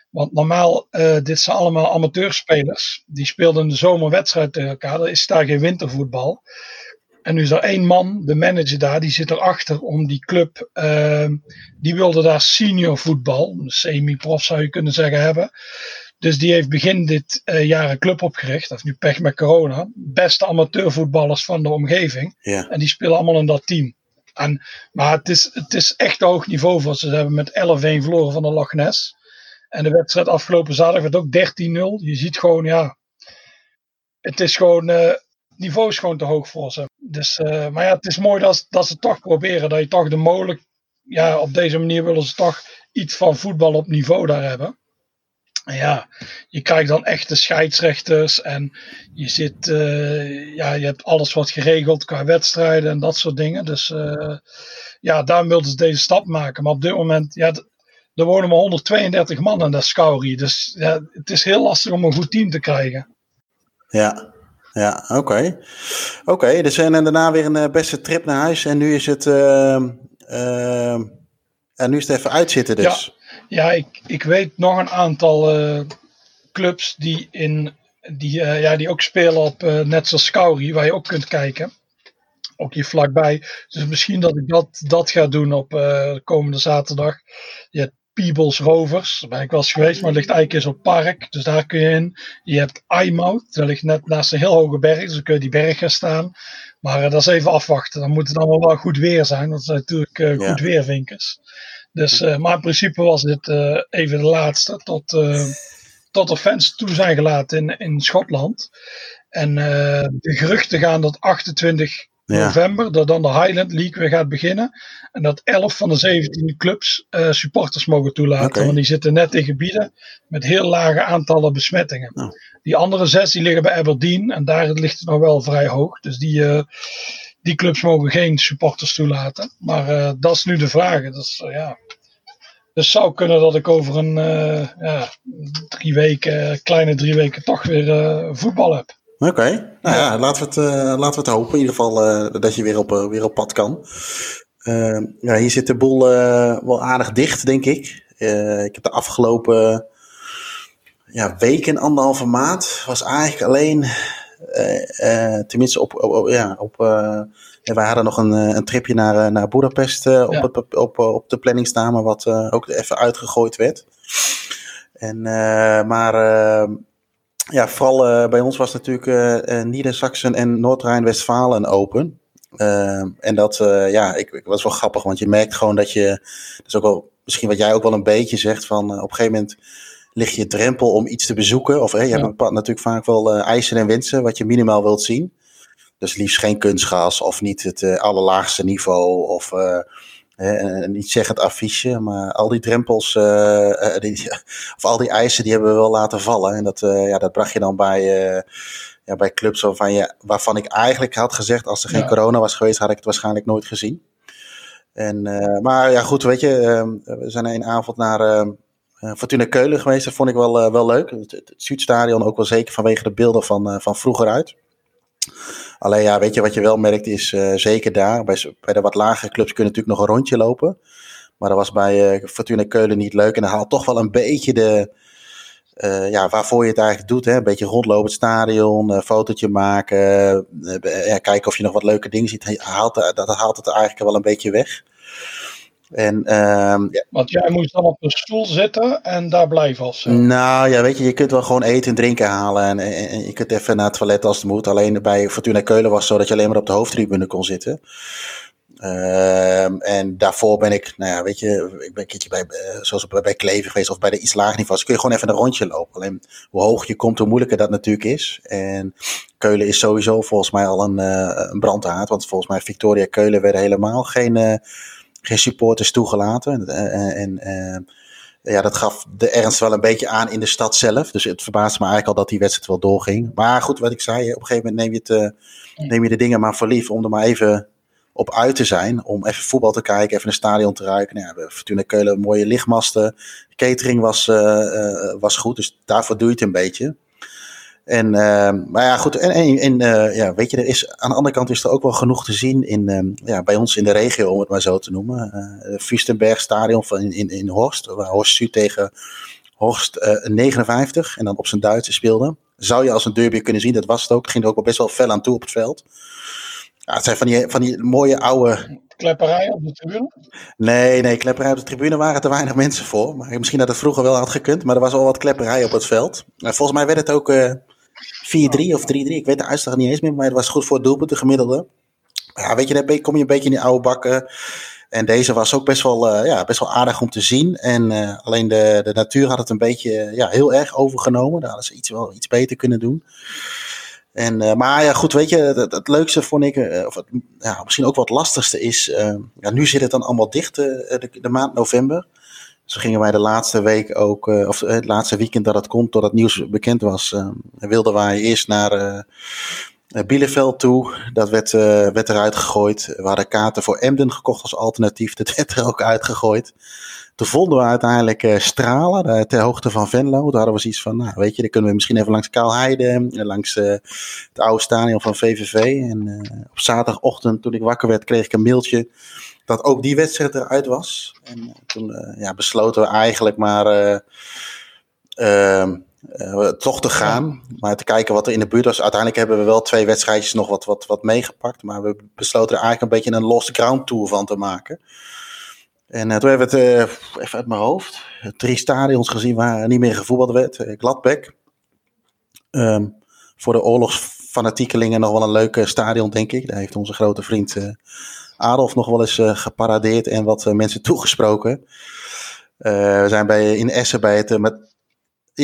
Want normaal, uh, dit zijn allemaal amateurspelers. Die speelden de zomer wedstrijd tegen elkaar. Er is daar geen wintervoetbal. En nu is er één man, de manager daar, die zit erachter om die club. Uh, die wilde daar senior voetbal, semi-prof zou je kunnen zeggen, hebben. Dus die heeft begin dit uh, jaar een club opgericht. Dat heeft nu pech met corona. Beste amateurvoetballers van de omgeving. Ja. En die spelen allemaal in dat team. En, maar het is, het is echt hoog niveau voor ze. Ze hebben met 11-1 verloren van de Loch Ness. En de wedstrijd afgelopen zaterdag werd ook 13-0. Je ziet gewoon, ja. Het is gewoon. Uh, niveau is gewoon te hoog voor ze. Dus, uh, maar ja, het is mooi dat, dat ze toch proberen. Dat je toch de mogelijk. Ja, op deze manier willen ze toch iets van voetbal op niveau daar hebben. En ja, je krijgt dan echte scheidsrechters en je zit, uh, ja, je hebt alles wat geregeld qua wedstrijden en dat soort dingen. Dus uh, ja, daarom wilden ze deze stap maken. Maar op dit moment, ja, er wonen maar 132 man in de Scourie. Dus ja, het is heel lastig om een goed team te krijgen. Ja, ja, oké. Oké, okay, dus en daarna weer een uh, beste trip naar huis. En nu is het, uh, uh, en nu is het even uitzitten dus. Ja, ja ik, ik weet nog een aantal clubs die, in, die, ja, die ook spelen op net zoals Scourie, waar je ook kunt kijken. Ook hier vlakbij. Dus misschien dat ik dat, dat ga doen op komende zaterdag. Peebles Rovers. Daar ben ik wel eens geweest, maar het ligt eigenlijk in zo'n park. Dus daar kun je in. Je hebt Eyemouth. Dat ligt net naast een heel hoge berg. Dus dan kun je die berg gaan staan. Maar uh, dat is even afwachten. Dan moet het allemaal wel goed weer zijn. Dat zijn natuurlijk uh, goed ja. weervinkers. Dus, uh, maar in principe was dit even de laatste. Tot, tot er fans toe zijn gelaten in, in Schotland. En de geruchten gaan dat 28 ja. November, dat dan de Highland League weer gaat beginnen. En dat 11 van de 17 clubs uh, supporters mogen toelaten. Okay. Want die zitten net in gebieden met heel lage aantallen besmettingen. Oh. Die andere zes die liggen bij Aberdeen. En daar ligt het nog wel vrij hoog. Dus die, uh, die clubs mogen geen supporters toelaten. Maar uh, dat is nu de vraag. Dus ja. Dus het zou kunnen dat ik over een ja, drie weken, kleine drie weken, toch weer voetbal heb. Oké, okay. nou ja, laten we, het, uh, laten we het hopen in ieder geval uh, dat je weer op, uh, weer op pad kan. ja, hier zit de boel wel aardig dicht, denk ik. ik heb de afgelopen ja, weken, anderhalve maand, was eigenlijk alleen tenminste, op, op, ja, op, wij hadden nog een, een tripje naar, naar Budapest op, het, op, op de planning staan, maar wat ook even uitgegooid werd. En, maar ja, vooral bij ons was natuurlijk uh, Nieder-Saxen en Noord-Rijn-Westfalen open. en dat ja, ik, ik, was wel grappig, want je merkt gewoon dat je, dat is ook wel misschien wat jij ook wel een beetje zegt, van op een gegeven moment ligt je drempel om iets te bezoeken. Of je hebt natuurlijk vaak wel eisen en wensen wat je minimaal wilt zien. Dus liefst geen kunstgas of niet het allerlaagste niveau of uh, niet zeggen het affiche. Maar al die drempels die, [laughs] of al die eisen die hebben we wel laten vallen. En dat, ja, dat bracht je dan bij, ja, bij clubs waarvan, je, waarvan ik eigenlijk had gezegd als er geen corona was geweest had ik het waarschijnlijk nooit gezien. En, maar ja goed, weet je, we zijn een avond naar uh, Fortuna Keulen geweest. Dat vond ik wel, uh, wel leuk. Het, het, Zuidstadion ook wel zeker vanwege de beelden van, uh, van vroeger uit. Alleen ja, weet je wat je wel merkt is zeker daar. Bij, bij de wat lagere clubs kun je natuurlijk nog een rondje lopen. Maar dat was bij Fortuna Keulen niet leuk. En dat haalt toch wel een beetje de... ja, waarvoor je het eigenlijk doet. Hè? Een beetje rondlopen het stadion, een fotootje maken. ja, kijken of je nog wat leuke dingen ziet. Haalt, dat haalt het eigenlijk wel een beetje weg. En, ehm, ja. Want jij moest dan op een stoel zitten en daar blijven als. Nou ja, weet je, je kunt wel gewoon eten en drinken halen. En, en, je kunt even naar het toilet als het moet. Alleen bij Fortuna Keulen was het zo dat je alleen maar op de hoofdtribune kon zitten. Ehm, en daarvoor ben ik, nou ja, weet je, ik ben een keertje bij, uh, zoals bij, bij Kleven geweest of bij de iets lager niveaus. Kun je gewoon even een rondje lopen. Alleen hoe hoog je komt, hoe moeilijker dat natuurlijk is. En Keulen is sowieso volgens mij al een, uh, een brandhaard. Want volgens mij Victoria Keulen werden helemaal geen. Uh, geen supporters toegelaten. En, en uh, ja, dat gaf de ernst wel een beetje aan in de stad zelf. Dus het verbaasde me eigenlijk al dat die wedstrijd wel doorging. Maar goed, wat ik zei, op een gegeven moment neem je, het, uh, neem je de dingen maar voor lief om er maar even op uit te zijn. Om even voetbal te kijken, even een stadion te ruiken. Nou ja, Fortuna Keulen, mooie lichtmasten. Catering was, was goed, dus daarvoor doe je het een beetje. En, uh, maar ja, goed. En, en, en uh, ja, weet je, er is, aan de andere kant is er ook wel genoeg te zien in, uh, ja, bij ons in de regio, om het maar zo te noemen. Uh, Fustenberg Stadion van in, in, in Horst, waar Horst Zuid tegen Horst 59 en dan op zijn Duitse speelde. Zou je als een derby kunnen zien, dat was het ook. Het ging er ook wel best wel fel aan toe op het veld. Ja, het zijn van die, van die mooie oude. Klepperij op de tribune? Nee, nee, klepperij op de tribune waren er weinig mensen voor. Maar misschien dat het vroeger wel had gekund, maar er was al wat klepperij op het veld. En volgens mij werd het ook 4-3 of 3-3. Ik weet de uitslag niet eens meer, maar het was goed voor het doelpunt, de gemiddelde. Ja, weet je, dan kom je een beetje in die oude bakken. En deze was ook best wel, uh, ja, best wel aardig om te zien. En uh, alleen de, de natuur had het een beetje ja, heel erg overgenomen. Daar hadden ze iets, wel iets beter kunnen doen. En, uh, maar ja, goed, weet je, het, leukste vond ik, of het, ja, misschien ook wat lastigste is, ja, nu zit het dan allemaal dicht, de, maand november. Zo gingen wij de laatste week ook, uh, of het laatste weekend dat het komt, totdat het nieuws bekend was, uh, wilden wij eerst naar uh, Bielefeld toe. Dat werd, werd eruit gegooid. We hadden kaarten voor Emden gekocht als alternatief. [laughs] Dat werd er ook uitgegooid. Toen vonden we uiteindelijk Stralen, ter hoogte van Venlo. Daar hadden we zoiets van, nou weet je, dan kunnen we misschien even langs Kaalheide, langs het oude stadion van VVV. En op zaterdagochtend, toen ik wakker werd, kreeg ik een mailtje dat ook die wedstrijd eruit was. En toen ja, besloten we eigenlijk maar uh, toch te gaan. Maar te kijken wat er in de buurt was. Uiteindelijk hebben we wel twee wedstrijdjes nog wat, wat, wat meegepakt. Maar we besloten er eigenlijk een beetje een lost ground tour van te maken. En toen hebben we het, even uit mijn hoofd, drie stadions gezien waar niet meer gevoetbald werd. Gladbeck. Um, voor de oorlogsfanatiekelingen nog wel een leuke stadion, denk ik. Daar heeft onze grote vriend Adolf nog wel eens geparadeerd en wat mensen toegesproken. We zijn bij, in Essen bij het. met,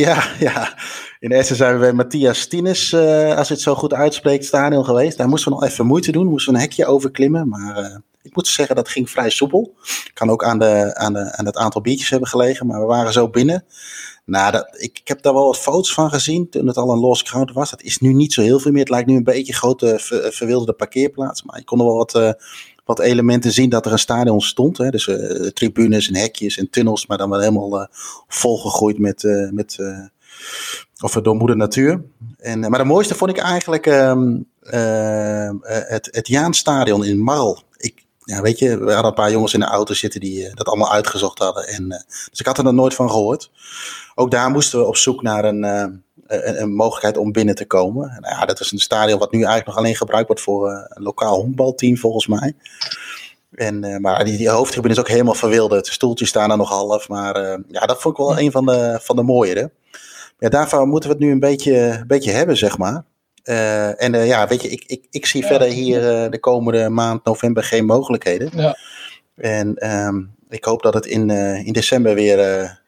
ja, ja, in Essen zijn we bij Matthias Tines, als je het zo goed uitspreekt, stadion geweest. Daar moesten we nog even moeite doen, moesten we een hekje overklimmen. Maar ik moet zeggen, dat ging vrij soepel. Kan ook aan, de, aan, de, aan het aantal biertjes hebben gelegen, maar we waren zo binnen. Nou, dat, ik, heb daar wel wat foto's van gezien toen het al een los ground was. Dat is nu niet zo heel veel meer. Het lijkt nu een beetje een grote ver, verwilderde parkeerplaats. Maar ik kon er wel wat, uh, wat elementen zien dat er een stadion stond. Hè? Dus uh, tribunes en hekjes en tunnels, maar dan wel helemaal uh, volgegroeid met, uh, met of door moeder natuur. En, maar het mooiste vond ik eigenlijk um, het, het Jaanstadion in Marl. Ik ja, weet je, we hadden een paar jongens in de auto zitten die dat allemaal uitgezocht hadden. En, dus ik had er nog nooit van gehoord. Ook daar moesten we op zoek naar een, een, een, mogelijkheid om binnen te komen. Nou ja, dat is een stadion wat nu eigenlijk nog alleen gebruikt wordt voor een lokaal honkbalteam volgens mij. En, maar die, die hoofdtribune is ook helemaal verwilderd. De stoeltjes staan er nog half. Maar ja, dat vond ik wel een van de, van de mooiere. Ja, daarvoor moeten we het nu een beetje, een beetje hebben, zeg maar. Uh, en ja, weet je, ik, ik, ik zie ja. verder hier de komende maand november geen mogelijkheden. Ja. En um, ik hoop dat het in, in december weer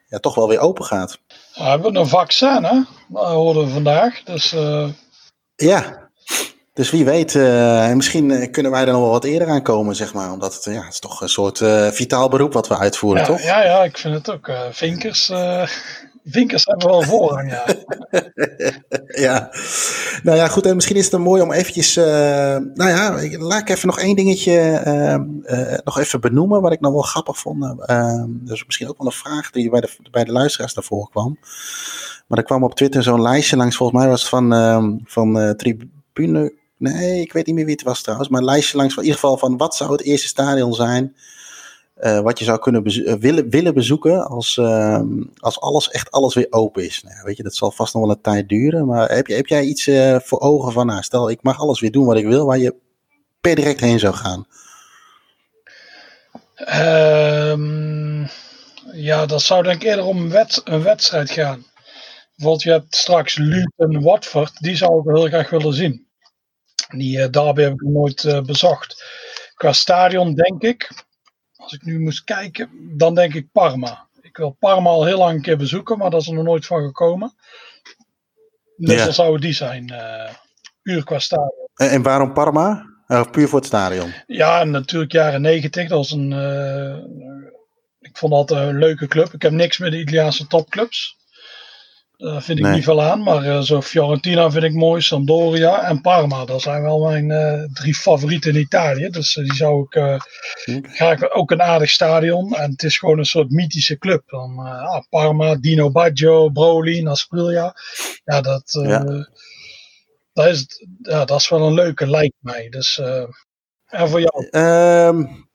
ja, toch wel weer open gaat. We hebben een vaccin, hè? Dat hoorden we vandaag. Dus, Ja, dus wie weet, misschien kunnen wij er nog wel wat eerder aan komen, zeg maar. Omdat het, ja, het is toch een soort vitaal beroep wat we uitvoeren, ja, toch? Ja, ja, ik vind het ook. vinkers Vinkers hebben wel voorrang, ja. [laughs] ja. Nou ja, goed. En misschien is het mooi om eventjes... Uh, nou ja, laat ik even nog één dingetje uh, uh, nog even benoemen. Wat ik nog wel grappig vond. dus misschien ook wel een vraag die bij de, bij de luisteraars daarvoor kwam. Maar er kwam op Twitter zo'n lijstje langs. Volgens mij was het van, van Tribune... Nee, ik weet niet meer wie het was trouwens. Maar een lijstje langs van in ieder geval van... Wat zou het eerste stadion zijn... Uh, wat je zou kunnen bezo willen, willen bezoeken als, uh, als alles, echt alles weer open is. Nou, weet je, dat zal vast nog wel een tijd duren. Maar heb, je, heb jij iets uh, voor ogen van, nou, stel ik mag alles weer doen wat ik wil, waar je per direct heen zou gaan? Um, ja, dat zou denk ik eerder om een, een wedstrijd gaan. Bijvoorbeeld, je hebt straks Luton Watford, die zou ik heel graag willen zien. Die derby heb ik nooit bezocht. Qua stadion denk ik, als ik nu moest kijken, dan denk ik Parma. Ik wil Parma al heel lang een keer bezoeken, maar dat is er nog nooit van gekomen. Dus ja. dan zou het die zijn, uh, puur qua stadion. En, en waarom Parma? Uh, puur voor het stadion? Ja, natuurlijk jaren negentig. Dat was een, uh, ik vond dat een leuke club. Ik heb niks met de Italiaanse topclubs. Daar vind ik nee. niet veel aan. Maar uh, zo Fiorentina vind ik mooi, Sampdoria en Parma. Dat zijn wel mijn uh, drie favorieten in Italië. Dus die zou ik graag ook een aardig stadion. En het is gewoon een soort mythische club. Dan, ah, Parma, Dino Baggio, Broly, Nasprilla. Ja, dat, ja. Dat, is, ja, dat is wel een leuke, lijkt mij. Dus, en voor jou? Um...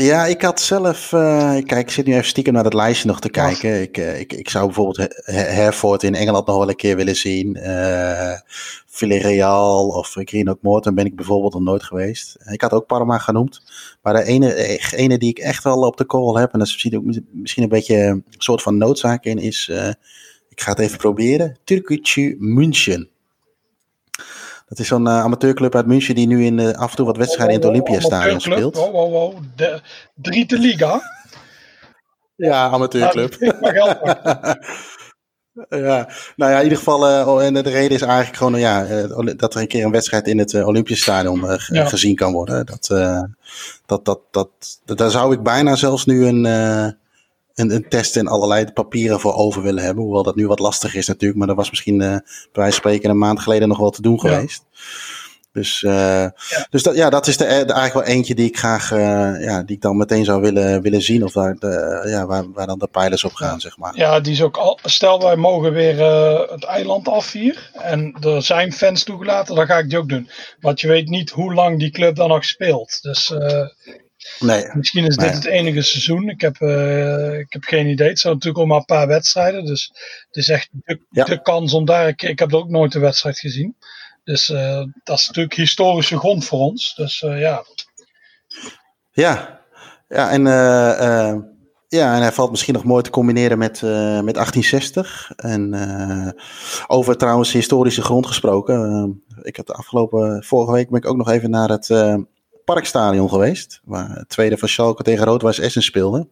Ja, ik had zelf. Uh, kijk, ik zit nu even stiekem naar dat lijstje nog te kijken. Oh. Ik, uh, ik, ik zou bijvoorbeeld Herford in Engeland nog wel een keer willen zien. Uh, Villarreal of Greenock Morton ben ik bijvoorbeeld nog nooit geweest. Ik had ook Parma genoemd. Maar de ene, ene die ik echt wel op de call heb, en dat is misschien, ook, misschien een beetje een soort van noodzaak in, is. ik ga het even proberen. Türkgücü München. Dat is zo'n uh, amateurclub uit München die nu in, uh, af en toe wat wedstrijden in het Olympiastadion speelt. Wow, wow, wow. De, Driete Liga? Ja, amateurclub. [laughs] ja, nou ja, in ieder geval, uh, en de reden is eigenlijk gewoon ja, dat er een keer een wedstrijd in het Olympiastadion ja. gezien kan worden. Dat, dat, dat, dat, dat, daar zou ik bijna zelfs nu een, een, een test en allerlei papieren voor over willen hebben. Hoewel dat nu wat lastig is natuurlijk. Maar dat was misschien uh, bij wijze van spreken een maand geleden nog wel te doen ja. geweest. Dus, uh, ja. dus dat, ja, dat is de, de, eigenlijk wel eentje die ik graag, uh, ja, die ik dan meteen zou willen, willen zien. Of waar, de, ja, waar, waar dan de pijlers op gaan, zeg maar. Ja, die is ook al, stel wij mogen weer uh, het eiland af hier. En er zijn fans toegelaten, dan ga ik die ook doen. Want je weet niet hoe lang die club dan nog speelt. Dus Nee, Misschien is dit het enige seizoen. Ik heb, uh, ik heb geen idee. Het zijn natuurlijk al maar een paar wedstrijden. Dus het is echt de, ja. de kans om daar. Ik, ik heb ook nooit een wedstrijd gezien. Dus uh, dat is natuurlijk historische grond voor ons. Dus uh, ja. Ja, ja en, ja, en hij valt misschien nog mooi te combineren met, met 1860. En over trouwens historische grond gesproken. ik heb de afgelopen vorige week ben ik ook nog even naar het Parkstadion geweest. Waar het tweede van Schalke tegen Rood-Weiß Essen speelde.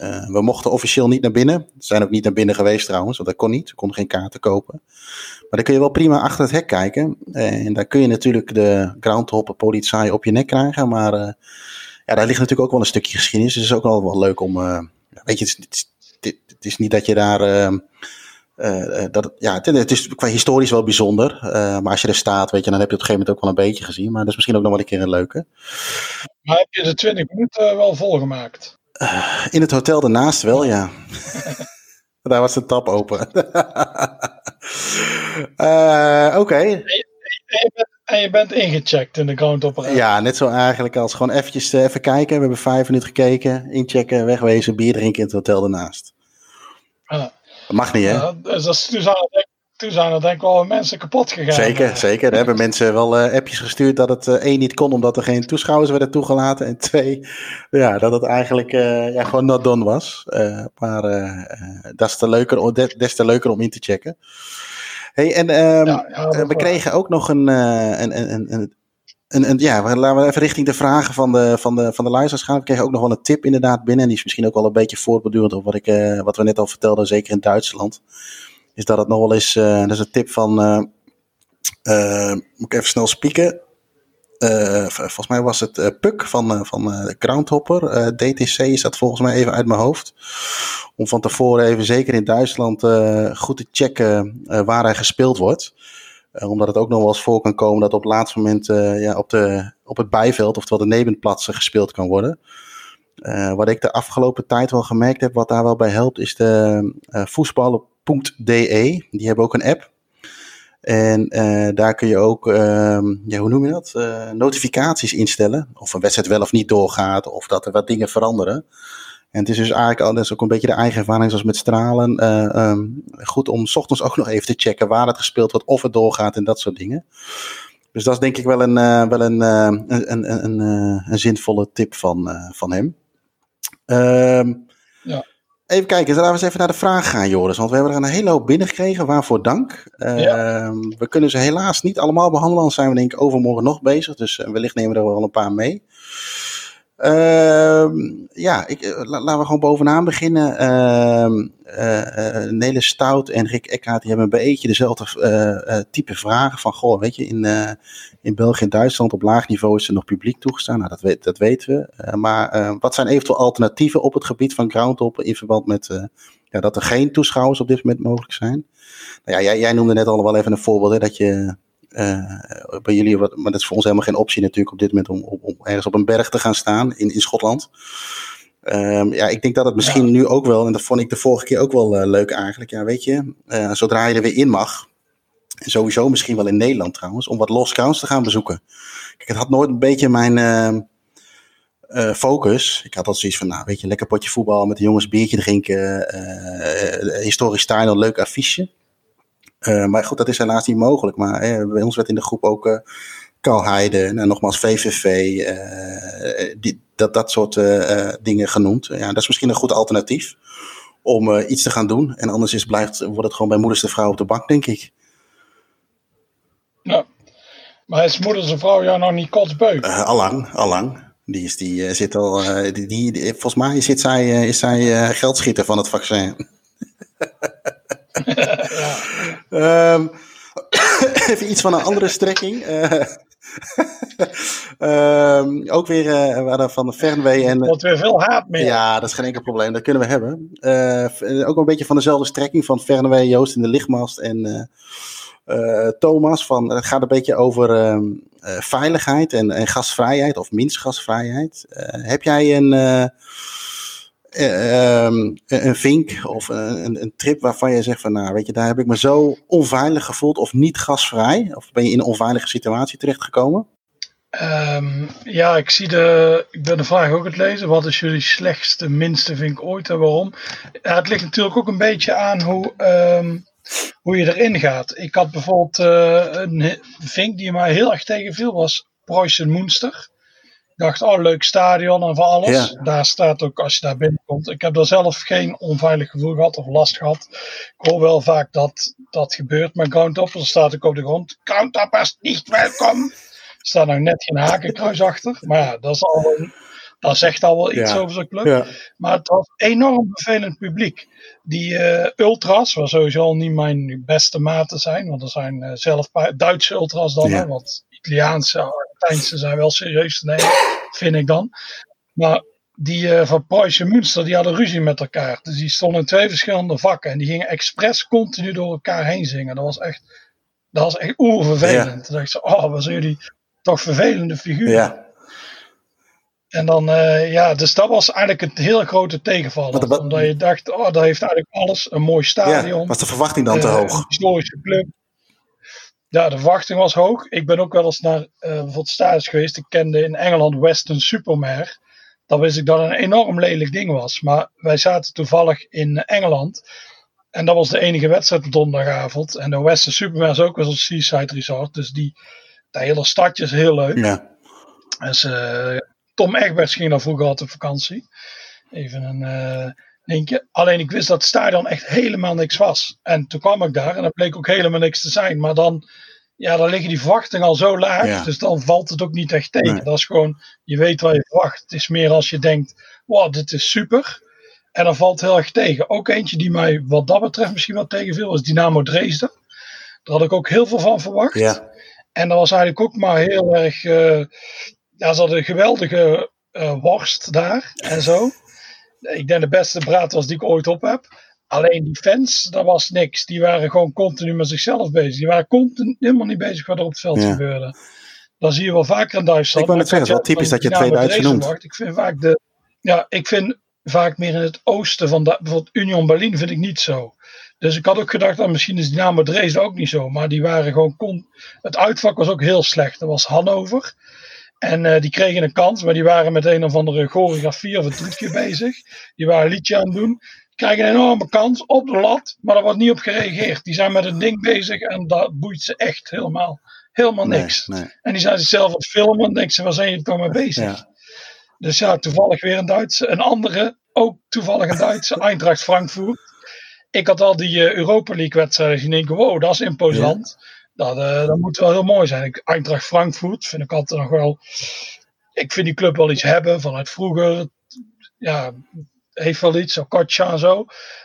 Uh, we mochten officieel niet naar binnen. We zijn ook niet naar binnen geweest trouwens, want dat kon niet. We konden geen kaarten kopen. Maar dan kun je wel prima achter het hek kijken. En daar kun je natuurlijk de groundhopper politie op je nek krijgen. Maar uh, ja, daar ligt natuurlijk ook wel een stukje geschiedenis. Dus het is ook wel, wel leuk om... Weet je, het is, het, het is niet dat je daar... Uh, dat, ja, het, het, is qua historisch wel bijzonder. Uh, maar als je er staat, weet je, dan heb je het op een gegeven moment ook wel een beetje gezien. Maar dat is misschien ook nog wel een keer een leuke. Maar heb je de 20 minuten wel volgemaakt? Uh, in het hotel ernaast wel, ja. [laughs] Daar was de tap open. [laughs] Oké. Okay. En, je bent ingecheckt in de groundhopper. Ja, net zo eigenlijk als gewoon eventjes even kijken. We hebben vijf minuten gekeken, inchecken, wegwezen, bier drinken in het hotel ernaast. Dat mag niet, hè? Ja, dus dat is, toen, zijn er, denk, toen zijn er denk ik wel mensen kapot gegaan. Zeker, zeker. Er hebben mensen wel uh, appjes gestuurd dat het uh, één niet kon omdat er geen toeschouwers werden toegelaten. En twee, ja, dat het eigenlijk uh, ja, gewoon not done was. maar dat is te leuker, des te leuker om in te checken. Hey, en um, ja, ja, we kregen ook nog een, een, een, een en, en, ja, laten we even richting de vragen van de, van de, van de luisteraars gaan. We kregen ook nog wel een tip inderdaad binnen. En die is misschien ook wel een beetje voortbedurend op wat, ik, uh, wat we net al vertelden, zeker in Duitsland. Is dat het nog wel eens, uh, dat is een tip van, uh, moet ik even snel spieken. volgens mij was het Puk van, van Groundhopper. DTC is dat volgens mij even uit mijn hoofd. Om van tevoren even zeker in Duitsland goed te checken waar hij gespeeld wordt. Uh, omdat het ook nog wel eens voor kan komen dat op het laatste moment uh, ja, op, de, op het bijveld, oftewel de nebenplatsen, gespeeld kan worden. Uh, wat ik de afgelopen tijd wel gemerkt heb, wat daar wel bij helpt, is de voetballen.de. Die hebben ook een app. En daar kun je ook, ehm, ja, hoe noem je dat? notificaties instellen. Of een wedstrijd wel of niet doorgaat, of dat er wat dingen veranderen. En het is dus eigenlijk al, dat is ook een beetje de eigen ervaring zoals met stralen. Uh, um, goed om s ochtends ook nog even te checken waar het gespeeld wordt, of het doorgaat en dat soort dingen. Dus dat is denk ik wel een, uh, wel een, uh, een, een, een, een, zinvolle tip van, van hem. Um, ja. Even kijken, laten we eens even naar de vraag gaan, Joris. Want we hebben er een hele hoop binnengekregen. Waarvoor dank. Ja. Uh, we kunnen ze helaas niet allemaal behandelen. Anders zijn we denk ik overmorgen nog bezig. Dus wellicht nemen we er wel een paar mee. Uh, ja, ik, eh, laten we gewoon bovenaan beginnen. Uh, uh, Nele Stout en Rick Eckhart die hebben een beetje dezelfde type vragen. Van, goh, weet je, in, in België en Duitsland op laag niveau is er nog publiek toegestaan. Nou, dat, dat weten we. maar wat zijn eventueel alternatieven op het gebied van groundhop in verband met ja, dat er geen toeschouwers op dit moment mogelijk zijn? Nou ja, jij, jij noemde net al wel even een voorbeeld, hè, dat je bij jullie, wat, maar dat is voor ons helemaal geen optie natuurlijk op dit moment om, om, om ergens op een berg te gaan staan in, in Schotland. Um, ja, ik denk dat het misschien nu ook wel, en dat vond ik de vorige keer ook wel uh, leuk eigenlijk. Ja, weet je, uh, zodra je er weer in mag, en sowieso misschien wel in Nederland trouwens, om wat Lost Counts te gaan bezoeken. Kijk, het had nooit een beetje mijn uh, focus. Ik had altijd zoiets van, nou weet je, lekker potje voetbal met de jongens biertje drinken, historisch style, een leuk affiche. Uh, maar goed, dat is helaas niet mogelijk. Maar bij ons werd in de groep ook uh, Kalheide en nogmaals VVV, uh, die, dat, dat soort dingen genoemd. Ja, dat is misschien een goed alternatief om iets te gaan doen. En anders is, blijft, wordt het gewoon bij moeders de vrouw op de bank, denk ik. Ja, maar is moeders de vrouw jou nog niet kotsbeu? allang, allang. Die, is, die zit al, die, die, volgens mij zit zij, is zij geldschieter van het vaccin. [laughs] um, [coughs] even iets van een andere strekking. Uh, um, [laughs] ook weer uh, van de Fernway. En, Wordt weer veel haat meer. Ja, dat is geen enkel probleem. Dat kunnen we hebben. Uh, ook een beetje van dezelfde strekking van Fernway, Joost in de lichtmast en Thomas. Van, het gaat een beetje over ehm, veiligheid en, en gasvrijheid of minst gasvrijheid. heb jij een uh, een vink of een, een, trip waarvan je zegt van nou weet je, daar heb ik me zo onveilig gevoeld of niet gasvrij? Of ben je in een onveilige situatie terechtgekomen? Um, ja, ik zie de. Ik ben de vraag ook het lezen. Wat is jullie slechtste, minste vink ooit en waarom? Het ligt natuurlijk ook een beetje aan hoe, um, hoe je erin gaat. Ik had bijvoorbeeld uh, een vink die mij heel erg tegenviel, was Preußen Moenster dacht, oh leuk stadion en van alles. Daar staat ook als je daar binnenkomt. Ik heb daar zelf geen onveilig gevoel gehad of last gehad. Ik hoor wel vaak dat dat gebeurt groundhoppers. Dan staat ik op de grond. Groundhoppers niet welkom. Er staat nou net geen hakenkruis achter. Maar ja, dat, is al een, dat zegt al wel iets over zo'n club. Ja. Maar het was enorm vervelend publiek. Die uh, ultras, waar sowieso al niet mijn beste maten zijn. Want er zijn uh, zelf Duitse ultras dan. Wat Italiaanse Argentijnse zijn wel serieus te nemen, vind ik dan. Maar die uh, van Preußen Münster, die hadden ruzie met elkaar. Dus die stonden in twee verschillende vakken. En die gingen expres continu door elkaar heen zingen. Dat was echt, dat was echt oervervelend. Ja. Toen dacht ze, oh, wat zijn jullie toch vervelende figuren. Ja. En dan, uh, ja, dus dat was eigenlijk het hele grote tegenvaller. Omdat je dacht, oh, dat heeft eigenlijk alles. Een mooi stadion. Ja, was de verwachting dan te uh, hoog? Een historische club. Ja, de verwachting was hoog. Ik ben ook wel eens naar uh, bijvoorbeeld stadions geweest. Ik kende in Engeland Western Supermare. Dan wist ik dat het een enorm lelijk ding was. Maar wij zaten toevallig in Engeland. En dat was de enige wedstrijd op donderdagavond. En de Western Supermare is ook wel zo'n seaside resort. Dus die, dat hele stadje is heel leuk. Ja. Dus uh, Tom Egberts ging daar vroeger altijd op vakantie. Even een uh, Alleen ik wist dat het stadion echt helemaal niks was. En toen kwam ik daar en dat bleek ook helemaal niks te zijn. Maar dan, ja, dan liggen die verwachtingen al zo laag. Ja. Dus dan valt het ook niet echt tegen. Nee. Dat is gewoon, je weet wat je verwacht. Het is meer als je denkt, wow, dit is super. En dan valt het heel erg tegen. Ook eentje die mij wat dat betreft misschien wat tegenviel, was Dynamo Dresden. Daar had ik ook heel veel van verwacht. Ja. En dat was eigenlijk ook maar heel erg. Uh, ja, ze hadden een geweldige uh, worst daar en zo. Ik denk de beste braadwas die ik ooit op heb. Alleen die fans, dat was niks. Die waren gewoon continu met zichzelf bezig. Die waren continu helemaal niet bezig wat er op het veld Ja. gebeurde. Dat zie je wel vaker in Duitsland. Ik wou net zeggen, het is wel typisch dat je twee Duitsers noemt. Ik vind vaak de. Ja, ik vind vaak meer in het oosten van de, bijvoorbeeld Union Berlin vind ik niet zo. Dus ik had ook gedacht, dat misschien is Dynamo Dresden ook niet zo. Maar die waren gewoon. Con het uitvak was ook heel slecht. Dat was Hannover. En uh, die kregen een kans, maar die waren met een of andere choreografie of een trucje [laughs] bezig. Die waren een liedje aan het doen. Krijgen een enorme kans op de lat, maar er wordt niet op gereageerd. Die zijn met een ding bezig en dat boeit ze echt helemaal, helemaal niks. Nee, nee. En die zijn zichzelf aan het filmen en denken ze, waar zijn jullie toch mee bezig? Ja. Dus ja, toevallig weer een Duitse. Een andere, ook toevallig een Duitse, [laughs] Eintracht Frankfurt. Ik had al die uh, Europa League wedstrijden gezien denk, wow, dat is imposant. Ja. Dat, uh, dat moet wel heel mooi zijn. Ik, Eintracht Frankfurt vind ik altijd nog wel. Ik vind die club wel iets hebben vanuit vroeger. Ja, heeft wel iets, zo Kotja en zo.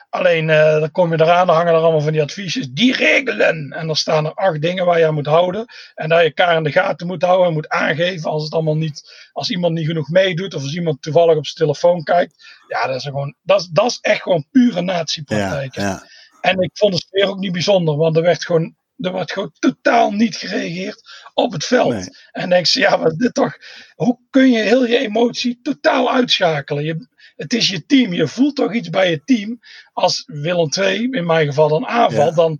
Alleen uh, dan kom je eraan, dan hangen er allemaal van die adviesjes. Die regelen! En dan staan er acht dingen waar je aan moet houden. En dat je elkaar in de gaten moet houden en moet aangeven als het allemaal niet. Als iemand niet genoeg meedoet of als iemand toevallig op zijn telefoon kijkt. Ja, dat is, gewoon, dat is, dat is echt gewoon pure natiepraktijk. Ja, ja. En ik vond het sfeer ook niet bijzonder, want er werd gewoon er wordt gewoon totaal niet gereageerd op het veld. Nee. En denk ze, ja, maar dit toch, hoe kun je heel je emotie totaal uitschakelen? Je, het is je team, je voelt toch iets bij je team. Als Willem II, in mijn geval, dan aanvalt, ja. dan,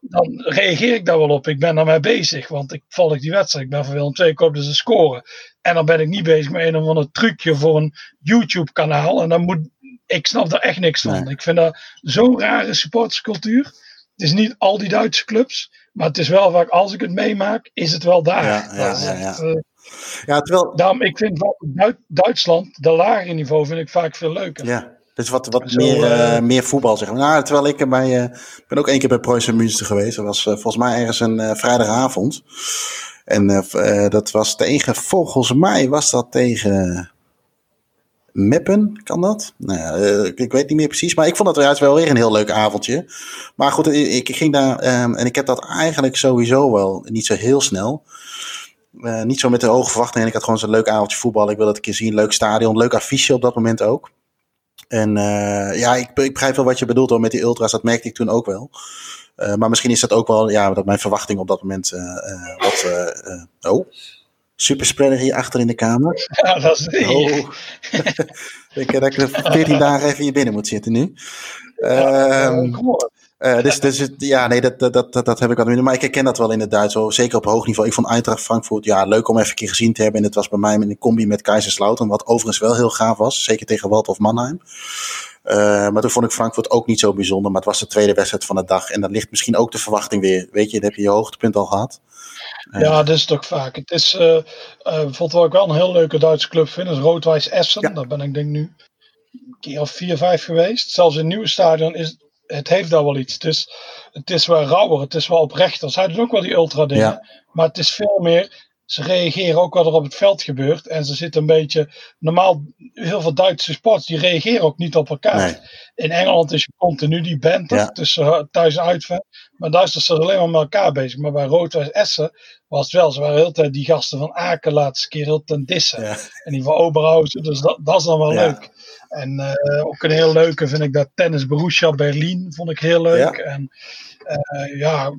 dan reageer ik daar wel op. Ik ben daarmee bezig, want ik volg die wedstrijd. Ik ben van Willem II, ik hoop dat ze scoren. En dan ben ik niet bezig met een of ander trucje voor een YouTube-kanaal. En dan moet, ik snap daar echt niks van. Nee. Ik vind dat zo'n rare supporterscultuur. Het is niet al die Duitse clubs, maar het is wel vaak, als ik het meemaak, is het wel daar. Ja, ja, ja, echt, ja. uh, ja terwijl... daarom, ik vind Du Duitsland, de lagere niveau, vind ik vaak veel leuker. Ja. Dus wat, wat Zo, meer, uh, meer voetbal, zeg maar. Nou, terwijl ik bij, uh, ben ook één keer bij Preußen Münster geweest. Dat was volgens mij ergens een vrijdagavond. En dat was tegen, volgens mij was dat tegen Meppen, kan dat? Nou uh, ik weet niet meer precies, maar ik vond het eruit wel weer een heel leuk avondje. Maar goed, ik, ik ging daar um, en ik heb dat eigenlijk sowieso wel niet zo heel snel. Uh, niet zo met de hoge verwachtingen. Ik had gewoon zo'n leuk avondje voetbal. Ik wil dat een keer zien. Leuk stadion, leuk affiche op dat moment ook. En ja, ik, ik begrijp wel wat je bedoelt hoor, met die ultras. Dat merkte ik toen ook wel. Maar misschien is dat ook wel, ja, dat mijn verwachting op dat moment wat. oh. Superspreader hier achter in de kamer. [laughs] Ja, dat is het. Oh. [laughs] ik denk dat ik 14 dagen even hier binnen moet zitten nu. Ja, um, uh, dus, dus ja, nee, dat, dat, dat, dat heb ik wat minder. Maar ik herken dat wel in het Duits, zeker op hoog niveau. Ik vond Eintracht Frankfurt ja, leuk om even een keer gezien te hebben. En het was bij mij in een combi met Kaiserslautern, wat overigens wel heel gaaf was. Zeker tegen Waldhof Mannheim. Uh, maar toen vond ik Frankfurt ook niet zo bijzonder. Maar het was de tweede wedstrijd van de dag. En dan ligt misschien ook de verwachting weer. Weet je, dan heb je je hoogtepunt al gehad. Ja, dat is ook vaak. Het is uh, uh, bijvoorbeeld wat ik wel een heel leuke Duitse club vind, is Roodwijs Essen. Ja. Daar ben ik denk nu een keer of vier, vijf geweest. Zelfs in het nieuwe stadion is het heeft daar wel iets. Het is, het is wel rauwer, het is wel oprechter. Zij doen ook wel die ultra dingen. Ja. Maar het is veel meer. Ze reageren ook wat er op het veld gebeurt. En ze zitten een beetje. Normaal, heel veel Duitse sports die reageren ook niet op elkaar. Nee. In Engeland is je continu die band ja. tussen thuis en uitven. Maar Duitsers zijn alleen maar met elkaar bezig. Maar bij Roodwijs Essen was het wel. Ze waren de hele tijd die gasten van Aken laatste keer heel ten dissen. Ja. En die van Oberhausen. Dus dat, dat is dan wel ja. leuk. En uh, ook een heel leuke vind ik dat tennis Borussia Berlin vond ik heel leuk. En uh, ja,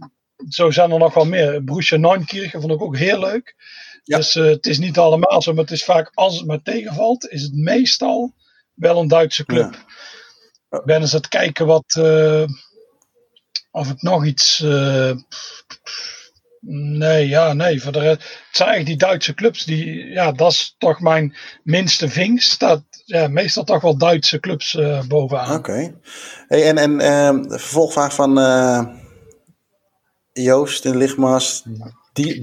zo zijn er nog wel meer. Borussia Neunkirchen vond ik ook heel leuk. Ja. Dus uh, het is niet allemaal zo, maar het is vaak als het maar tegenvalt, is het meestal wel een Duitse club. Ja. Ik ben eens aan het kijken wat, of ik nog iets Nee, ja, nee. Voor de rest, het zijn eigenlijk die Duitse clubs die, ja, dat is toch mijn minste vingst. Dat, ja, meestal toch wel Duitse clubs bovenaan. Oké. Hey, en en uh, vervolgvraag van Joost en Lichtmas,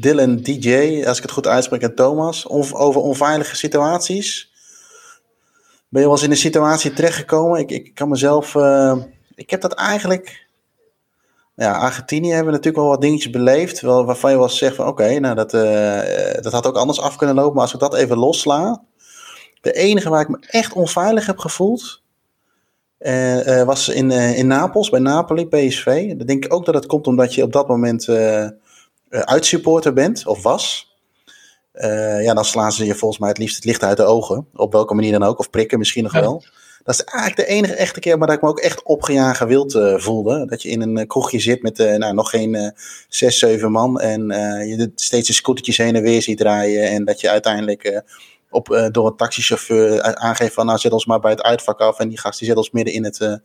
Dylan DJ, als ik het goed uitspreek, en Thomas, over onveilige situaties. Ben je wel eens in een situatie terechtgekomen? Ik, ik kan mezelf, uh, ik heb dat eigenlijk ja, Argentinië hebben we natuurlijk wel wat dingetjes beleefd. Wel, waarvan je wel zegt van oké, nou dat, uh, dat had ook anders af kunnen lopen. Maar als ik dat even lossla. De enige waar ik me echt onveilig heb gevoeld. Uh, uh, was in, in Napels, bij Napoli, PSV. Dan denk ik ook dat het komt omdat je op dat moment uitsupporter bent, of was. ja, dan slaan ze je volgens mij het liefst het licht uit de ogen. Op welke manier dan ook, of prikken misschien nog wel. Dat is eigenlijk de enige echte keer, maar dat ik me ook echt opgejagen wild uh, voelde. Dat je in een kroegje zit met uh, nou, nog geen uh, zes, zeven man. En je steeds de scootertjes heen en weer ziet draaien. En dat je uiteindelijk op, door een taxichauffeur aangeeft van nou zet ons maar bij het uitvak af. En die gast die zet ons midden in het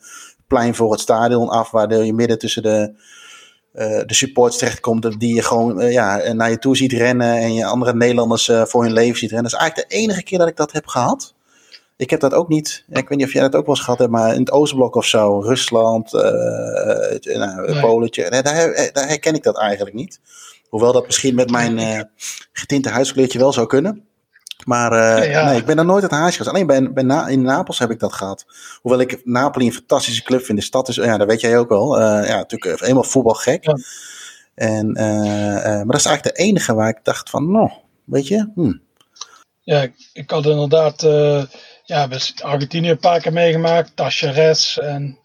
plein voor het stadion af. Waardoor je midden tussen de, de supports terechtkomt. Die je gewoon ja, naar je toe ziet rennen. En je andere Nederlanders voor hun leven ziet rennen. Dat is eigenlijk de enige keer dat ik dat heb gehad. Ik heb dat ook niet. Ik weet niet of jij dat ook wel eens gehad hebt, maar in het Oostblok of zo, Rusland, uh, nou, nee. Poletje, daar, daar, herken ik dat eigenlijk niet. Hoewel dat misschien met mijn uh, getinte huiskleurtje wel zou kunnen. Maar uh, ja, ja. nee, ik ben daar nooit het huis geweest. Alleen bij, bij Na in Napels heb ik dat gehad. Hoewel ik Napoli een fantastische club vind. De stad is, ja, dat weet jij ook wel. Uh, ja, natuurlijk helemaal voetbalgek. Ja. En, maar dat is eigenlijk de enige waar ik dacht van, nou, weet je. Hm. Ja, ik had inderdaad ja, Argentinië een paar keer meegemaakt, Tacheres en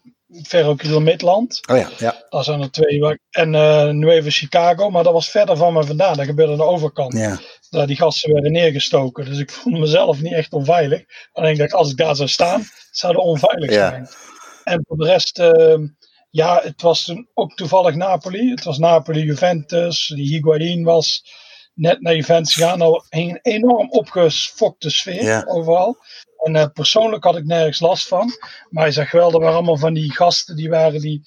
Ferro Midland. Oh ja, ja. Dat zijn er twee. En uh, Nuevo Chicago, maar dat was verder van me vandaan. Dat gebeurde aan de overkant. Ja. Daar die gasten werden neergestoken. Dus ik voelde mezelf niet echt onveilig. Alleen dat als ik daar zou staan, zou het onveilig ja. zijn. En voor de rest, uh, ja, het was toen ook toevallig Napoli. Het was Napoli, Juventus, die Higuain was net naar Juventus gegaan. Nou, een enorm opgesfokte sfeer ja. overal. En uh, persoonlijk had ik nergens last van. Maar je zag wel, er waren allemaal van die gasten, die waren die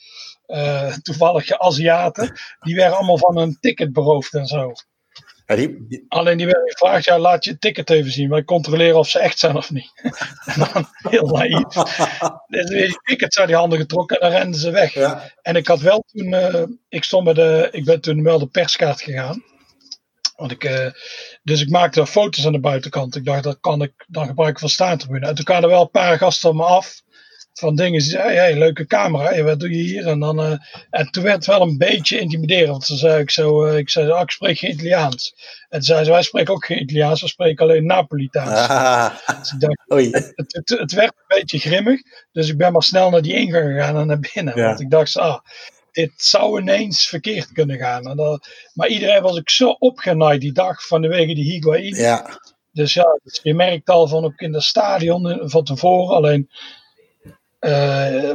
uh, toevallige Aziaten. Die werden allemaal van hun ticket beroofd en zo. Die. Alleen die werden gevraagd, ja, laat je ticket even zien. Wij controleren of ze echt zijn of niet. [laughs] en dan heel naïef. Dus weer die tickets uit die handen getrokken en dan renden ze weg. Ja. En ik had wel toen, uh, ik stond bij de, ik ben toen wel de perskaart gegaan. Want ik, uh, dus ik maakte foto's aan de buitenkant. Ik dacht, dat kan ik dan gebruiken voor staantribune. En toen kwamen er wel een paar gasten op me af. Van dingen. Ze zeiden, hey, leuke camera. Hey, wat doe je hier? En, dan, uh, en toen werd het wel een beetje intimiderend. Want toen zei ik zo, uh, ik zei, oh, ik spreek geen Italiaans. En toen zei ze, wij spreken ook geen Italiaans. We spreken alleen Napolitaans. Ah. Dus ik dacht, Oei. het, het, het, werd een beetje grimmig. Dus ik ben maar snel naar die ingang gegaan en naar binnen. Ja. Want ik dacht, ah, dit zou ineens verkeerd kunnen gaan. En dat, maar iedereen was ik zo opgenaaid die dag van de wegen die Higuain. Ja. Dus ja, dus je merkt al van ook in het stadion van tevoren. Alleen, uh,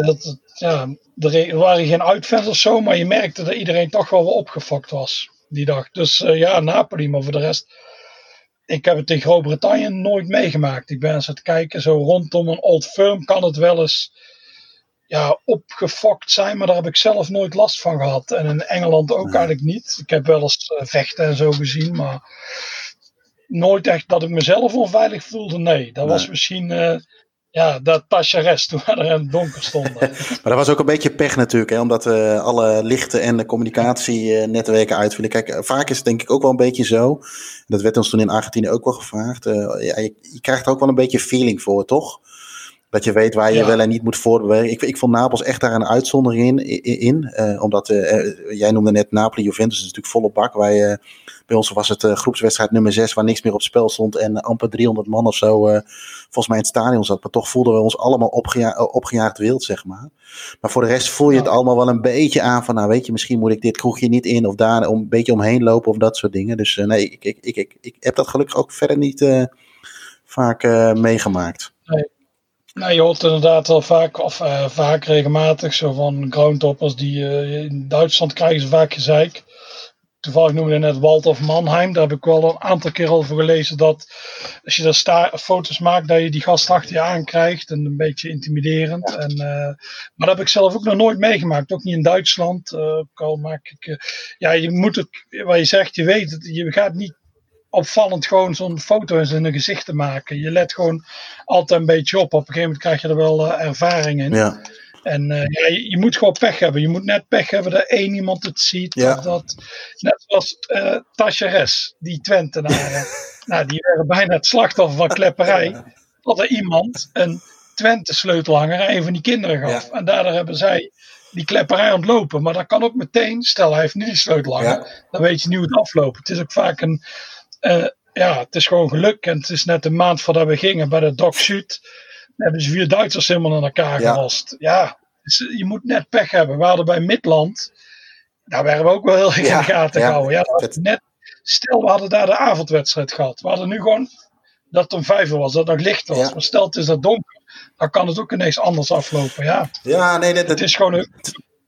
dat, ja, er waren geen uitfans of zo, maar je merkte dat iedereen toch wel opgefokt was die dag. Dus uh, ja, Napoli, maar voor de rest. Ik heb het in Groot-Brittannië nooit meegemaakt. Ik ben eens aan het kijken, zo rondom een old firm kan het wel eens ja, opgefokt zijn, maar daar heb ik zelf nooit last van gehad. En in Engeland ook Nee. eigenlijk niet. Ik heb wel eens uh, vechten en zo gezien, maar nooit echt dat ik mezelf onveilig voelde. Nee, dat Nee. was misschien ja, dat Tacheres toen we er in het donker stonden. [laughs] Maar dat was ook een beetje pech natuurlijk, hè, omdat uh, alle lichten en de communicatienetwerken uitvielen. Kijk, uh, vaak is het denk ik ook wel een beetje zo. Dat werd ons toen in Argentinië ook wel gevraagd. Ja, je, je, krijgt er ook wel een beetje feeling voor, toch? Dat je weet waar je Ja. wel en niet moet voorbereiden. Ik, ik vond Napels echt daar een uitzondering in. in, eh, omdat eh, jij noemde net Napoli Juventus, dat is natuurlijk volle bak. Wij, eh, bij ons was het eh, groepswedstrijd nummer 6 waar niks meer op spel stond. En amper 300 man of zo eh, volgens mij in het stadion zat. Maar toch voelden we ons allemaal opgeja eh, opgejaagd wild, zeg maar. Maar voor de rest voel je het Ja. allemaal wel een beetje aan van, nou weet je, misschien moet ik dit kroegje niet in of daar om, een beetje omheen lopen of dat soort dingen. Dus eh, nee, ik, ik, ik, ik, ik heb dat gelukkig ook verder niet eh, vaak eh, meegemaakt. Nou, je hoort inderdaad wel vaak, of uh, vaak regelmatig, zo van groundtoppers die uh, in Duitsland krijgen ze vaak gezeik. toevallig noemde net Walt of Mannheim. Daar heb ik wel een aantal keer over gelezen dat als je daar foto's maakt, dat je die gast achter je aankrijgt. En een beetje intimiderend. En, uh, maar dat heb ik zelf ook nog nooit meegemaakt. Ook niet in Duitsland. Uh, al maak ik, ja, je moet het, wat je zegt, je weet het. Je gaat niet opvallend gewoon zo'n foto in zijn gezicht te maken. Je let gewoon altijd een beetje op. Op een gegeven moment krijg je er wel ervaring in. Ja. En uh, ja, je, je, moet gewoon pech hebben. Je moet net pech hebben dat één iemand het ziet. Ja. Of dat, net zoals uh, Tasja Res, die Twentenaren. [laughs] nou, die werden bijna het slachtoffer van klepperij. Dat er iemand een Twente sleutelhanger aan een van die kinderen gaf. Ja. En daardoor hebben zij die klepperij ontlopen. Maar dat kan ook meteen, stel hij heeft niet die sleutelhanger. Ja. Dan weet je niet hoe het afloopt. Het is ook vaak een... Uh, ja, het is gewoon geluk. En het is net een maand voordat we gingen bij de Doc Shoot hebben ze vier Duitsers helemaal aan elkaar Ja. gelast. Ja, dus je moet net pech hebben. We hadden bij Midland, daar werden we ook wel heel erg in Ja, de gaten ja. gehouden. Ja, dat Het- net, stel, we hadden daar de avondwedstrijd gehad. We hadden nu gewoon dat het om vijf uur was, dat het nog licht was. Ja. Maar stel het is dat donker, dan kan het ook ineens anders aflopen. Ja, Ja, nee, dat, het is gewoon een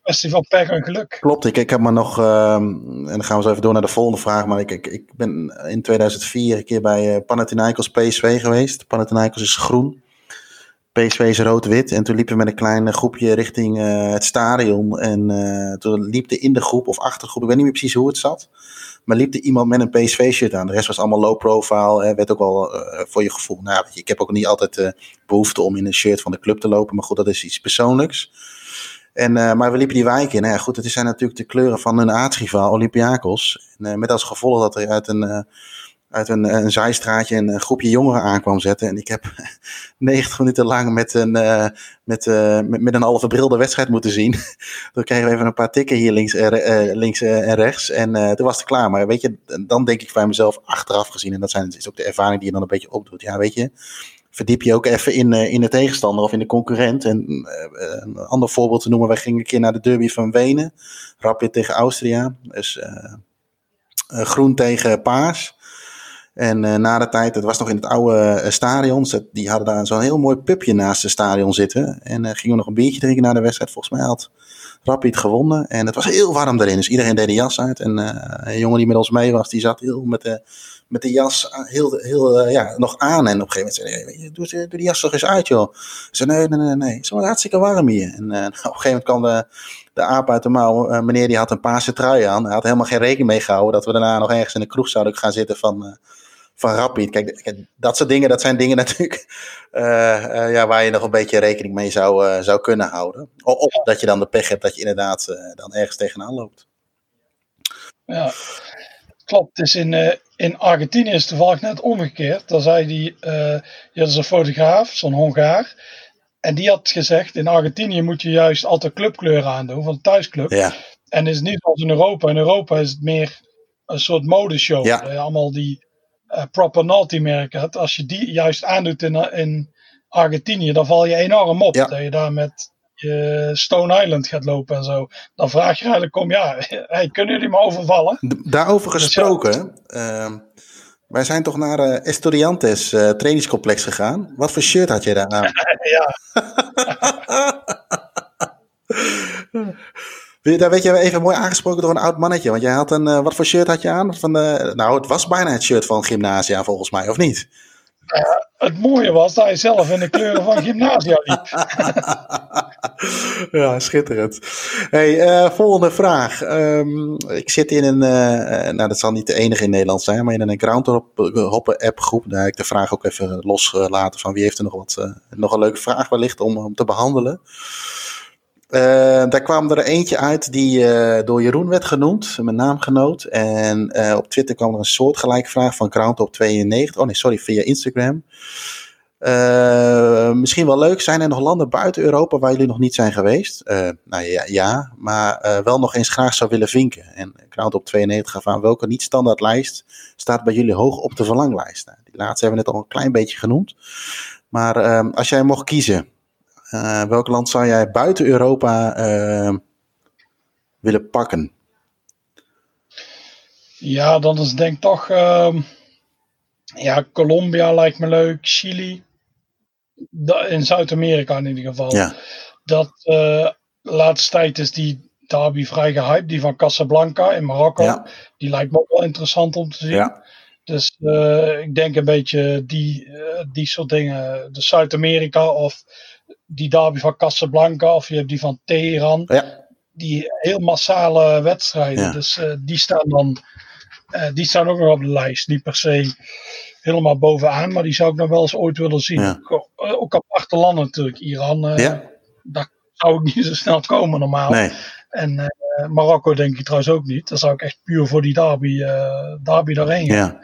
kwestie van pech en geluk. klopt. Ik, ik heb maar nog, ehm, en dan gaan we zo even door naar de volgende vraag. Maar ik, ik, ik ben in 2004 een keer bij eh, Panathinaikos PSV geweest. Panathinaikos is groen. PSV is rood-wit. En toen liepen we met een klein groepje richting eh, het stadion. En eh, toen liep er in de groep of achter de groep, ik weet niet meer precies hoe het zat. Maar liep er iemand met een PSV-shirt aan. De rest was allemaal low profile. Hè, werd ook wel voor je gevoel. Nou, ik heb ook niet altijd eh, behoefte om in een shirt van de club te lopen. Maar goed, dat is iets persoonlijks. En, eh, maar we liepen die wijk in. Nou ja, goed, het zijn natuurlijk de kleuren van een aardsrivaal, Olympiakos. En, eh, met als gevolg dat er uit een, eh, uit een, een zijstraatje een, groepje jongeren aankwam zetten. En ik heb [laughs] 90 minuten lang met een, met, met, met een halve bril wedstrijd moeten zien. [laughs] Toen kregen we even een paar tikken hier links, en links en rechts. En toen was het klaar. Maar weet je, dan denk ik bij mezelf achteraf gezien. En dat zijn, is ook de ervaring die je dan een beetje opdoet. Ja, weet je verdiep je ook even in, eh, in de tegenstander of in de concurrent. En eh, een ander voorbeeld te noemen, wij gingen een keer naar de derby van Wenen. Rapid tegen Austria. Dus eh, eh, groen tegen paars. En eh, na de tijd, het was nog in het oude eh, stadion. Die hadden daar zo'n heel mooi pubje naast het stadion zitten. En eh, gingen we nog een biertje drinken na de wedstrijd. Volgens mij had Rapid gewonnen. En het was heel warm daarin. Dus iedereen deed de jas uit. En eh, een jongen die met ons mee was, die zat heel met de, met de jas heel, heel, eh, ja, nog aan. En op een gegeven moment zei hij, "Weet je, doe, doe die jas toch eens uit, joh. Ik zei, nee, nee, nee, nee. Het is wel hartstikke warm hier. En eh, [laughs] op een gegeven moment kwam de, de aap uit de mouw. Eh, meneer die had een paarse trui aan. Hij had helemaal geen rekening mee gehouden dat we daarna nog ergens in de kroeg zouden gaan zitten van... van Rapid. Kijk, dat soort dingen, dat zijn dingen [laughs] natuurlijk ja, waar je nog een beetje rekening mee zou, zou kunnen houden. Of dat je dan de pech hebt dat je inderdaad dan ergens tegenaan loopt. Ja, klopt. Het is in, in Argentinië is het toevallig net omgekeerd. Daar zei die, eh je had een fotograaf, zo'n Hongaar. En die had gezegd, in Argentinië moet je juist altijd clubkleuren aandoen van de thuisclub. Ja, En het is niet zoals in Europa. In Europa is het meer een soort modeshow. Ja. Je allemaal die eh, proper naughty merken hebt. Als je die juist aandoet in, in Argentinië, dan val je enorm op. Ja. Dat je daar met je Stone Island gaat lopen en zo. Dan vraag je eigenlijk om, ja, [laughs] hey, kunnen jullie me overvallen? Daarover Dus ja. gesproken. ehm, wij zijn toch naar eh, Estudiantes eh, trainingscomplex gegaan. Wat voor shirt had je daar aan? [laughs] ja, [laughs] Daar werd je even mooi aangesproken door een oud mannetje. Want jij had een, eh, wat voor shirt had je aan? Van de, nou, het was bijna het shirt van Gymnasia volgens mij, of niet? Het mooie was dat hij zelf in de kleuren van Gymnasia liep. [laughs] ja, schitterend. Hey, eh, volgende vraag. Ehm, ik zit in een, eh, eh, nou dat zal niet de enige in Nederland zijn, maar in een Groundhoppen app groep. Daar heb ik de vraag ook even losgelaten van wie heeft er nog, wat, nog een leuke vraag wellicht om, om te behandelen. Eh, daar kwam er eentje uit die eh, door Jeroen werd genoemd, mijn naamgenoot. En eh, op Twitter kwam er een soortgelijke vraag van Groundhop92. Oh nee, sorry, via Instagram. Misschien wel leuk. Zijn er nog landen buiten Europa waar jullie nog niet zijn geweest? Eh, nou ja, ja maar wel nog eens graag zou willen vinken. En Groundhop 92 gaf aan welke niet-standaard lijst staat bij jullie hoog op de verlanglijst. Nou, die laatste hebben we net al een klein beetje genoemd. Maar eh, als jij mocht kiezen, eh, welk land zou jij buiten Europa eh, willen pakken? Ja, dan is denk ik toch. ehm, ja, Colombia lijkt me leuk. Chili. In Zuid-Amerika in ieder geval. Ja, Dat eh, laatste tijd is die derby vrij gehyped. Die van Casablanca in Marokko. Ja. Die lijkt me ook wel interessant om te zien. Ja. Dus ik denk een beetje die, die soort dingen. De Zuid-Amerika of die derby van Casablanca. Of je hebt die van Teheran. Ja. Die heel massale wedstrijden. Ja. Dus eh, die staan dan eh, die staan ook nog op de lijst. Niet per se helemaal bovenaan. Maar die zou ik nog wel eens ooit willen zien. Ja. Ook, eh, ook aparte landen natuurlijk. Iran. Ja. Daar zou ik niet zo snel komen normaal. Nee. En Marokko denk ik trouwens ook niet. Daar zou ik echt puur voor die derby, derby daarheen gaan. Ja.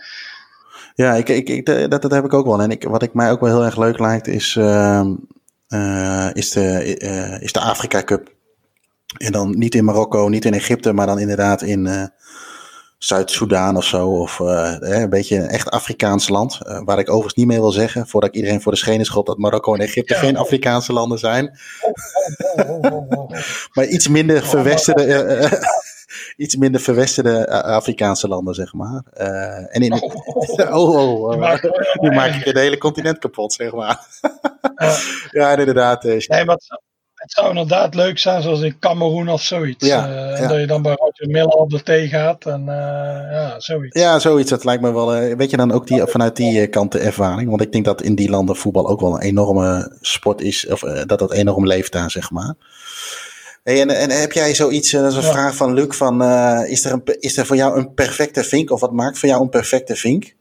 Ja, ik, ik, ik, dat, dat heb ik ook wel. En ik, wat ik mij ook wel heel erg leuk lijkt, is, ehm, eh, is, de, eh, is de Afrika Cup. En dan niet in Marokko, niet in Egypte, maar dan inderdaad in eh, Zuid-Soedan of zo. Of een beetje een echt Afrikaans land. Waar ik overigens niet mee wil zeggen, voordat ik iedereen voor de schenen schot, dat Marokko en Egypte Ja. geen Afrikaanse landen zijn. [laughs] Maar iets minder verwesterde, iets minder verwesterde eh, Afrikaanse landen, zeg maar. Eh, en in, [laughs] Oh, oh, oh, oh, Nu maak ik het hele continent kapot, zeg maar. Ja. inderdaad. eh, Nee, maar het, zou- inderdaad leuk zijn, zoals in Cameroen of zoiets. Ja, dat je dan bij Roger Miller op de thee gaat. En ja, zoiets. Ja, zoiets. Dat lijkt me wel. eh, weet je dan ook die, vanuit die kant de ervaring? Want ik denk dat in die landen voetbal ook wel een enorme sport is. Of dat dat enorm leeft daar, zeg maar. Hey, en, en heb jij zoiets, eh, dat is een Ja. vraag van Luc, van eh, is, er een, is er voor jou een perfecte vink? Of wat maakt voor jou een perfecte vink?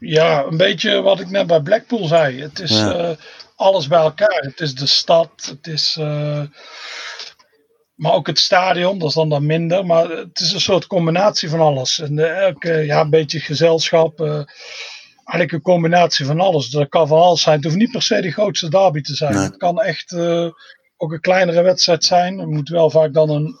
Ja, een beetje wat ik net bij Blackpool zei. Het is Ja. eh, alles bij elkaar. Het is de stad, het is. maar ook het stadion, dat is dan, dan minder. Maar het is een soort combinatie van alles. En elke, ja, een beetje gezelschap. Eigenlijk een combinatie van alles. Dat kan van alles zijn. Het hoeft niet per se de grootste derby te zijn. Nee. Het kan echt eh, ook een kleinere wedstrijd zijn. Het moet wel vaak dan een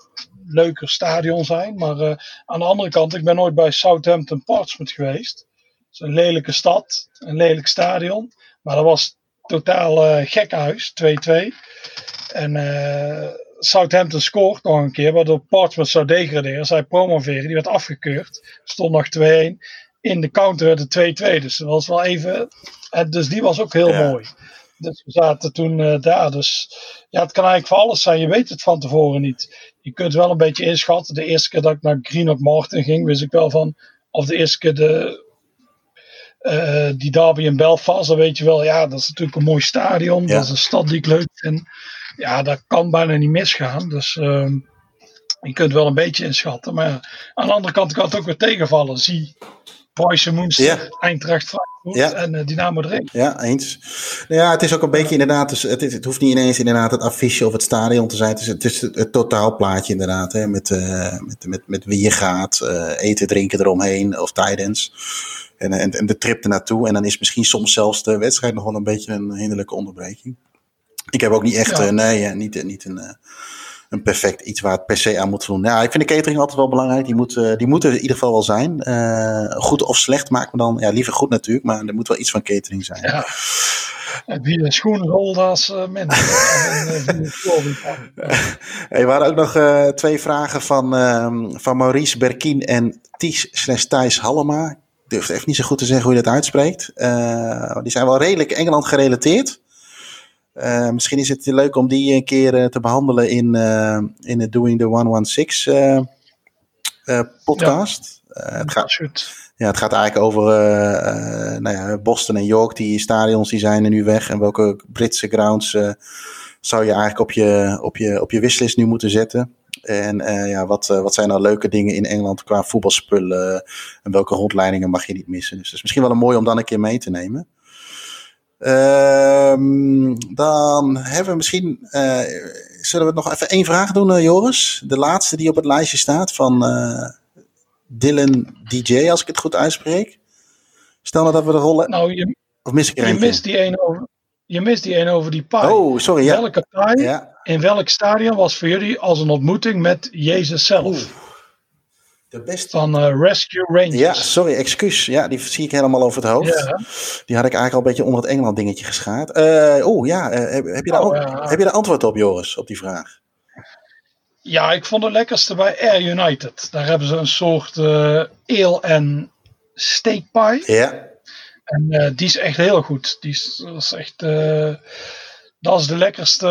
leuker stadion zijn. Maar eh, aan de andere kant, ik ben nooit bij Southampton Portsmouth geweest. Het is een lelijke stad, een lelijk stadion. Maar dat was totaal eh gekhuis, 2-2. En Southampton scoort nog een keer, waardoor Portsmouth zou degraderen. Zij promoveren, die werd afgekeurd. Stond nog 2-1. In de counter het 2-2. Dus dat was wel even. eh, dus die was ook heel Ja. mooi. Dus we zaten toen eh, daar. Dus ja, het kan eigenlijk voor alles zijn. Je weet het van tevoren niet. Je kunt wel een beetje inschatten. De eerste keer dat ik naar Greenock Morton ging, wist ik wel van. Of de eerste keer de, eh, die derby in Belfast, dan weet je wel, ja, dat is natuurlijk een mooi stadion. Ja. Dat is een stad die ik leuk vind. Ja, dat kan bijna niet misgaan. Dus ehm, je kunt wel een beetje inschatten. Maar aan de andere kant kan het ook weer tegenvallen. Zie Boyce Moenster, Ja. Eintracht Frankfurt Ja. en eh, Dynamo Dresden. Ja, eens. Nou ja, het is ook een beetje inderdaad, dus het, is, het hoeft niet ineens inderdaad het affiche of het stadion te zijn. Het is het, is het, het totaalplaatje inderdaad, hè, met, eh, met, met, met wie je gaat, eh, eten, drinken eromheen of tijdens. En, en, en de trip ernaartoe. En dan is misschien soms zelfs de wedstrijd nog wel een beetje een hinderlijke onderbreking. Ik heb ook niet echt, Ja. nee, niet, niet een, een perfect iets waar het per se aan moet voldoen. Ja, ik vind de catering altijd wel belangrijk. Die moet, eh, die moet er in ieder geval wel zijn. Eh, goed of slecht maakt me dan, ja, liever goed natuurlijk, maar er moet wel iets van catering zijn. Ja. En Wie een schoen rolde als uh, had. [laughs] [laughs] Hey, we hadden ook nog eh, twee vragen van, ehm, van Maurice Berkien en Ties slash Thijs Hallema. Ik durf even niet zo goed te zeggen hoe je dat uitspreekt. Die zijn wel redelijk Engeland gerelateerd. Eh, misschien is het leuk om die een keer eh, te behandelen in, eh, in de Doing the 116 eh, eh, podcast. Eh, het, gaat, ja, het gaat eigenlijk over nou ja, Boston en York. Die stadions die zijn er nu weg. En welke Britse grounds zou je eigenlijk op je, op je, op je wishlist nu moeten zetten? En ja, wat, wat zijn nou leuke dingen in Engeland qua voetbalspullen? en welke rondleidingen mag je niet missen? Dus het is misschien wel een mooi om dan een keer mee te nemen. Ehm, dan hebben we misschien. eh, zullen we nog even één vraag doen, eh, Joris? De laatste die op het lijstje staat van eh, Dylan DJ, als ik het goed uitspreek. Stel nou dat we de rollen. Nou, je, of mis ik er je mist die een over, je mist die een over die paai. Oh, sorry. Ja. Welke paai ja. in welk stadion was voor jullie als een ontmoeting met Jezus zelf? Oeh. De beste. Van eh, Rescue Rangers. Ja, sorry, excuus. Ja, die zie ik helemaal over het hoofd. Ja. Die had ik eigenlijk al een beetje onder het Engeland dingetje geschaard. Eh Oeh, ja. eh, heb, heb, je daar, Oh, ja. heb je daar antwoord op, Joris, op die vraag? Ja, ik vond het lekkerste bij Air United. Daar hebben ze een soort eel- en steakpie. Ja. En die is echt heel goed. Die is, echt, Dat is de lekkerste,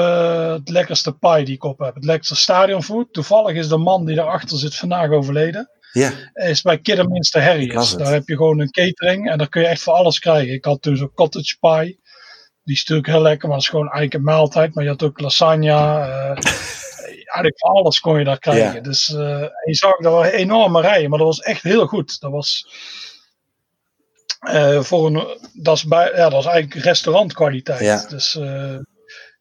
het lekkerste pie die ik op heb. Het lekkerste stadionfood. Toevallig is de man die daarachter zit vandaag overleden. Ja, is bij Kidderminster Harry's. het. Daar heb je gewoon een catering en daar kun je echt voor alles krijgen. Ik had toen zo'n cottage pie. Die is natuurlijk heel lekker, maar dat is gewoon eigenlijk een maaltijd. Maar je had ook lasagne. eh, [laughs] eigenlijk voor alles kon je daar krijgen. Ja. Dus eh, je zag dat waren enorme rijen, maar dat was echt heel goed. Dat was eh, voor een, dat is bij, ja, dat is eigenlijk restaurantkwaliteit. Ja. Dus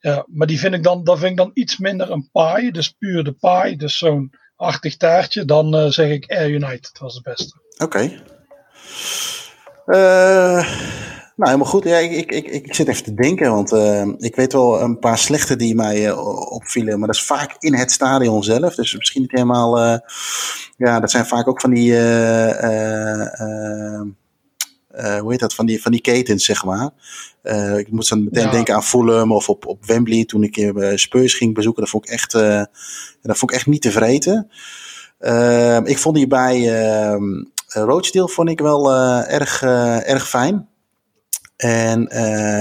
ja, maar die vind ik dan, dat vind ik dan iets minder een pie, dus puur de pie, dus zo'n achtig taartje. Dan eh, zeg ik Air United was het beste. oké. Eh, nou, helemaal goed. Ja, ik, ik, ik, ik zit even te denken, want eh, ik weet wel een paar slechte die mij opvielen, maar dat is vaak in het stadion zelf. Dus misschien niet helemaal. ja, dat zijn vaak ook van die. Eh, hoe heet dat? Van die, van die ketens, zeg maar. Eh, ik moet dan meteen Ja. denken aan Fulham of op, op Wembley toen ik eh, Spurs ging bezoeken. Dat vond ik echt, eh, dat vond ik echt niet te vreten. Ehm, ik vond die bij ehm Rochdale vond ik wel erg, erg fijn. En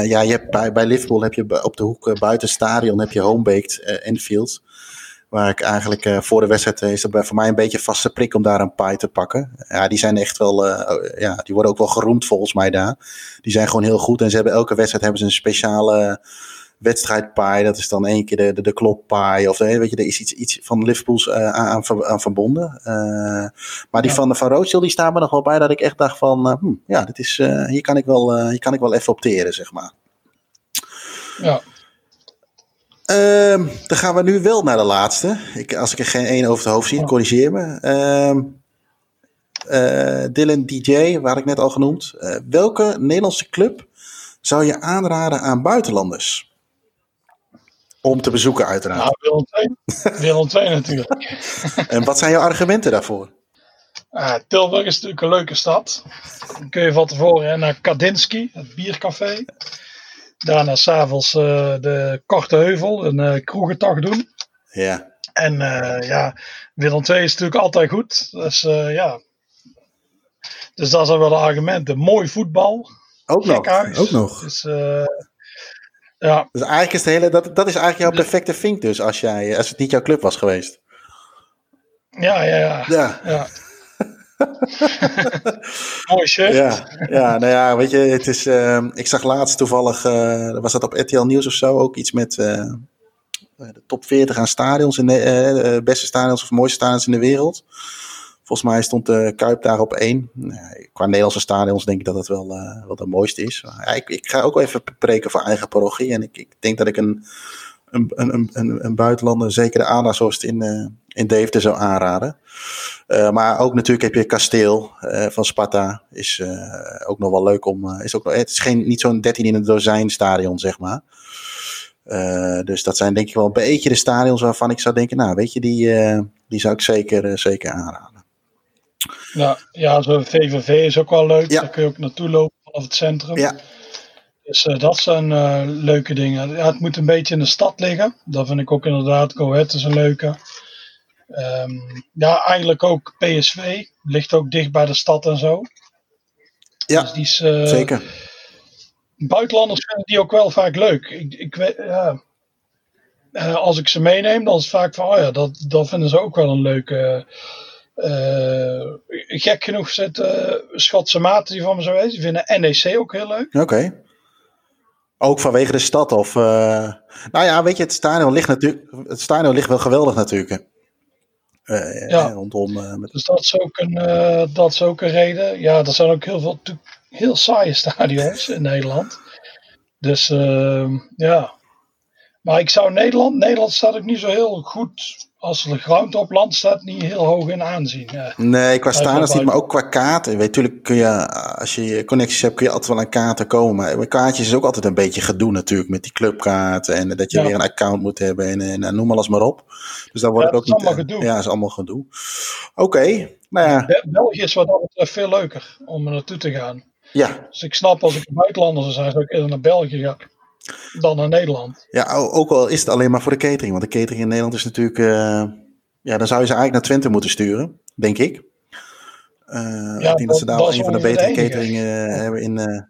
ja, je hebt bij, bij Liverpool heb je op de hoek buiten stadion heb je Homebaked Enfield. Waar ik eigenlijk eh, voor de wedstrijd eh, is dat voor mij een beetje vaste prik om daar een pie te pakken. Ja, die zijn echt wel, eh, ja, die worden ook wel geroemd volgens mij daar. Die zijn gewoon heel goed en ze hebben elke wedstrijd hebben ze een speciale wedstrijdpie. Dat is dan één keer de, de, de kloppie. Of weet je, er is iets, iets van Liverpool's aan, aan, ver- aan verbonden. Maar die Ja. van de Van Rothschild, die staan me nog wel bij dat ik echt dacht van, hm, ja, dit is, hier, kan ik wel, hier kan ik wel even opteren, zeg maar. Ja, Ehm, dan gaan we nu wel naar de laatste. Ik, als ik er geen één over het hoofd zie, corrigeer me. Ehm, eh, Dylan DJ, waar ik net al genoemd. Eh, welke Nederlandse club zou je aanraden aan buitenlanders? Om te bezoeken, uiteraard. nou, Willem II. Willem II natuurlijk. [laughs] En wat zijn jouw argumenten daarvoor? Ah, Tilburg is natuurlijk een leuke stad. Dan kun je van tevoren hè, naar Kadinsky, het biercafé. Daarna s'avonds eh de Korte Heuvel, een eh kroegendag doen. Ja, En eh, ja, Willem II is natuurlijk altijd goed. Dus ja. Dus dat zijn wel de argumenten. Mooi voetbal. ook nog. Ook nog. Dus ja, Dus eigenlijk is de hele, dat, dat is eigenlijk jouw perfecte vink dus, als, jij, als het niet jouw club was geweest. ja, ja, ja. Ja, ja. [laughs] Mooi shirt. Ja, ja, nou ja, weet je, het is. ehm, ik zag laatst toevallig, eh, was dat op RTL Nieuws of zo, ook iets met eh, de top 40 aan stadions, in de, eh, eh, beste stadions of mooiste stadions in de wereld. Volgens mij stond de Kuip daar op één. Qua Nederlandse stadions denk ik dat het wel, eh, wel de mooiste is. Ja, ik, ik ga ook wel even preken voor eigen parochie. En ik, ik denk dat ik een, een, een, een, een buitenlander zeker de het in, eh, in Deventer zou aanraden. Eh, maar ook natuurlijk heb je Kasteel eh, van Sparta. Is ook nog wel leuk om. is ook, nog- het is geen, niet zo'n 13 in een dozijn stadion, zeg maar. Dus dat zijn denk ik wel een beetje de stadions waarvan ik zou denken, nou weet je, die, die zou ik zeker, zeker aanraden. Ja, ja, zo'n VVV is ook wel leuk. Ja. Daar kun je ook naartoe lopen vanaf het centrum. Ja, Dus eh, dat zijn eh, leuke dingen. Ja, het moet een beetje in de stad liggen. Dat vind ik ook inderdaad. Go Ahead is een leuke. Ehm, ja, eigenlijk ook PSV. Ligt ook dicht bij de stad en zo. ja Dus die is, eh, zeker. Buitenlanders vinden die ook wel vaak leuk. Ik, ik weet, ja. Als ik ze meeneem, dan is het vaak van, oh ja, dat, dat vinden ze ook wel een leuke. gek genoeg zit eh Schotse maten die van me zo weten. Die vinden NEC ook heel leuk. Oké. Ook vanwege de stad of... eh, nou ja, weet je, het stadion ligt natuurlijk... Het stadion ligt wel geweldig natuurlijk. Eh, Ja. eh, Rondom... met, Dus dat is ook een, dat is ook een reden. Ja, er zijn ook heel veel heel saaie stadions in Nederland. Dus ehm, ja. Maar ik zou Nederland, Nederland staat ook niet zo heel goed. Als er ground op land staat, niet heel hoog in aanzien. Ja. Nee, qua wel niet, maar ook qua kaarten. Weet, tuurlijk kun je, als je connecties hebt, kun je altijd wel aan kaarten komen. Maar kaartjes is ook altijd een beetje gedoe natuurlijk, met die clubkaarten. En dat je Ja. weer een account moet hebben en, en, en noem alles maar op. Dus daar wordt Ja, het ook niet... allemaal eh, gedoe. Ja, dat is allemaal gedoe. Oké, nou ja, Be- België is wat dat betreft veel leuker om er naartoe te gaan. ja. Dus ik snap als ik een buitenlander zou zijn, zou ik eerder naar België gaan dan naar Nederland. Ja, ook al is het alleen maar voor de catering. Want de catering in Nederland is natuurlijk... eh, ja, dan zou je ze eigenlijk naar Twente moeten sturen, denk ik. Eh, ik denk dat, ze daar wel een van de betere de enige. catering eh, hebben in...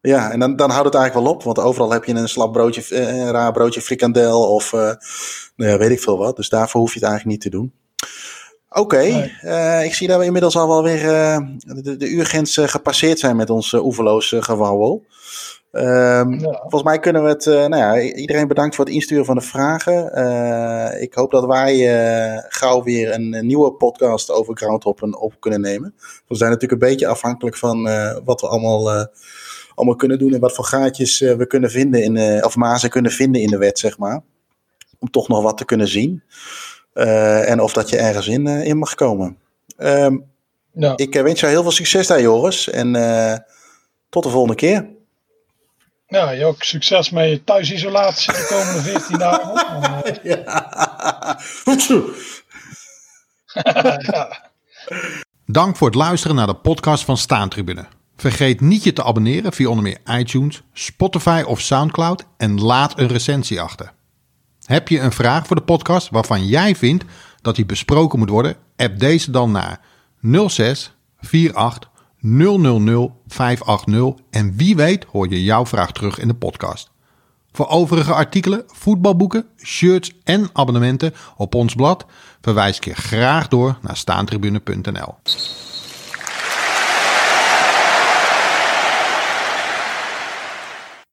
Ja, en dan, dan houdt het eigenlijk wel op, want overal heb je een slap broodje, een raar broodje frikandel of nou ja, weet ik veel wat. Dus daarvoor hoef je het eigenlijk niet te doen. Oké, okay, ik zie dat we inmiddels al wel weer de, de uurgrens gepasseerd zijn met ons oeverloos gewauwel. Um, ja. Volgens mij kunnen we het. Uh, nou ja, iedereen bedankt voor het insturen van de vragen. Uh, ik hoop dat wij uh, gauw weer een, een, nieuwe podcast over groundhoppen op kunnen nemen. We zijn natuurlijk een beetje afhankelijk van wat we allemaal, allemaal kunnen doen en wat voor gaatjes we kunnen vinden in, of mazen kunnen vinden in de wet, zeg maar. Om toch nog wat te kunnen zien. en of dat je ergens in, in mag komen. Um, ja. Ik wens jou heel veel succes daar, Joris. En tot de volgende keer. Ja, je ook succes met je thuisisolatie de komende 14 dagen. [laughs] [laughs] ja. Dank voor het luisteren naar de podcast van Staantribune. Vergeet niet je te abonneren via onder meer iTunes, Spotify of Soundcloud en laat een recensie achter. Heb je een vraag voor de podcast waarvan jij vindt dat die besproken moet worden? App deze dan naar 06 48 000 580 en wie weet hoor je jouw vraag terug in de podcast. Voor overige artikelen, voetbalboeken, shirts en abonnementen op ons blad verwijs ik je graag door naar staantribune.nl.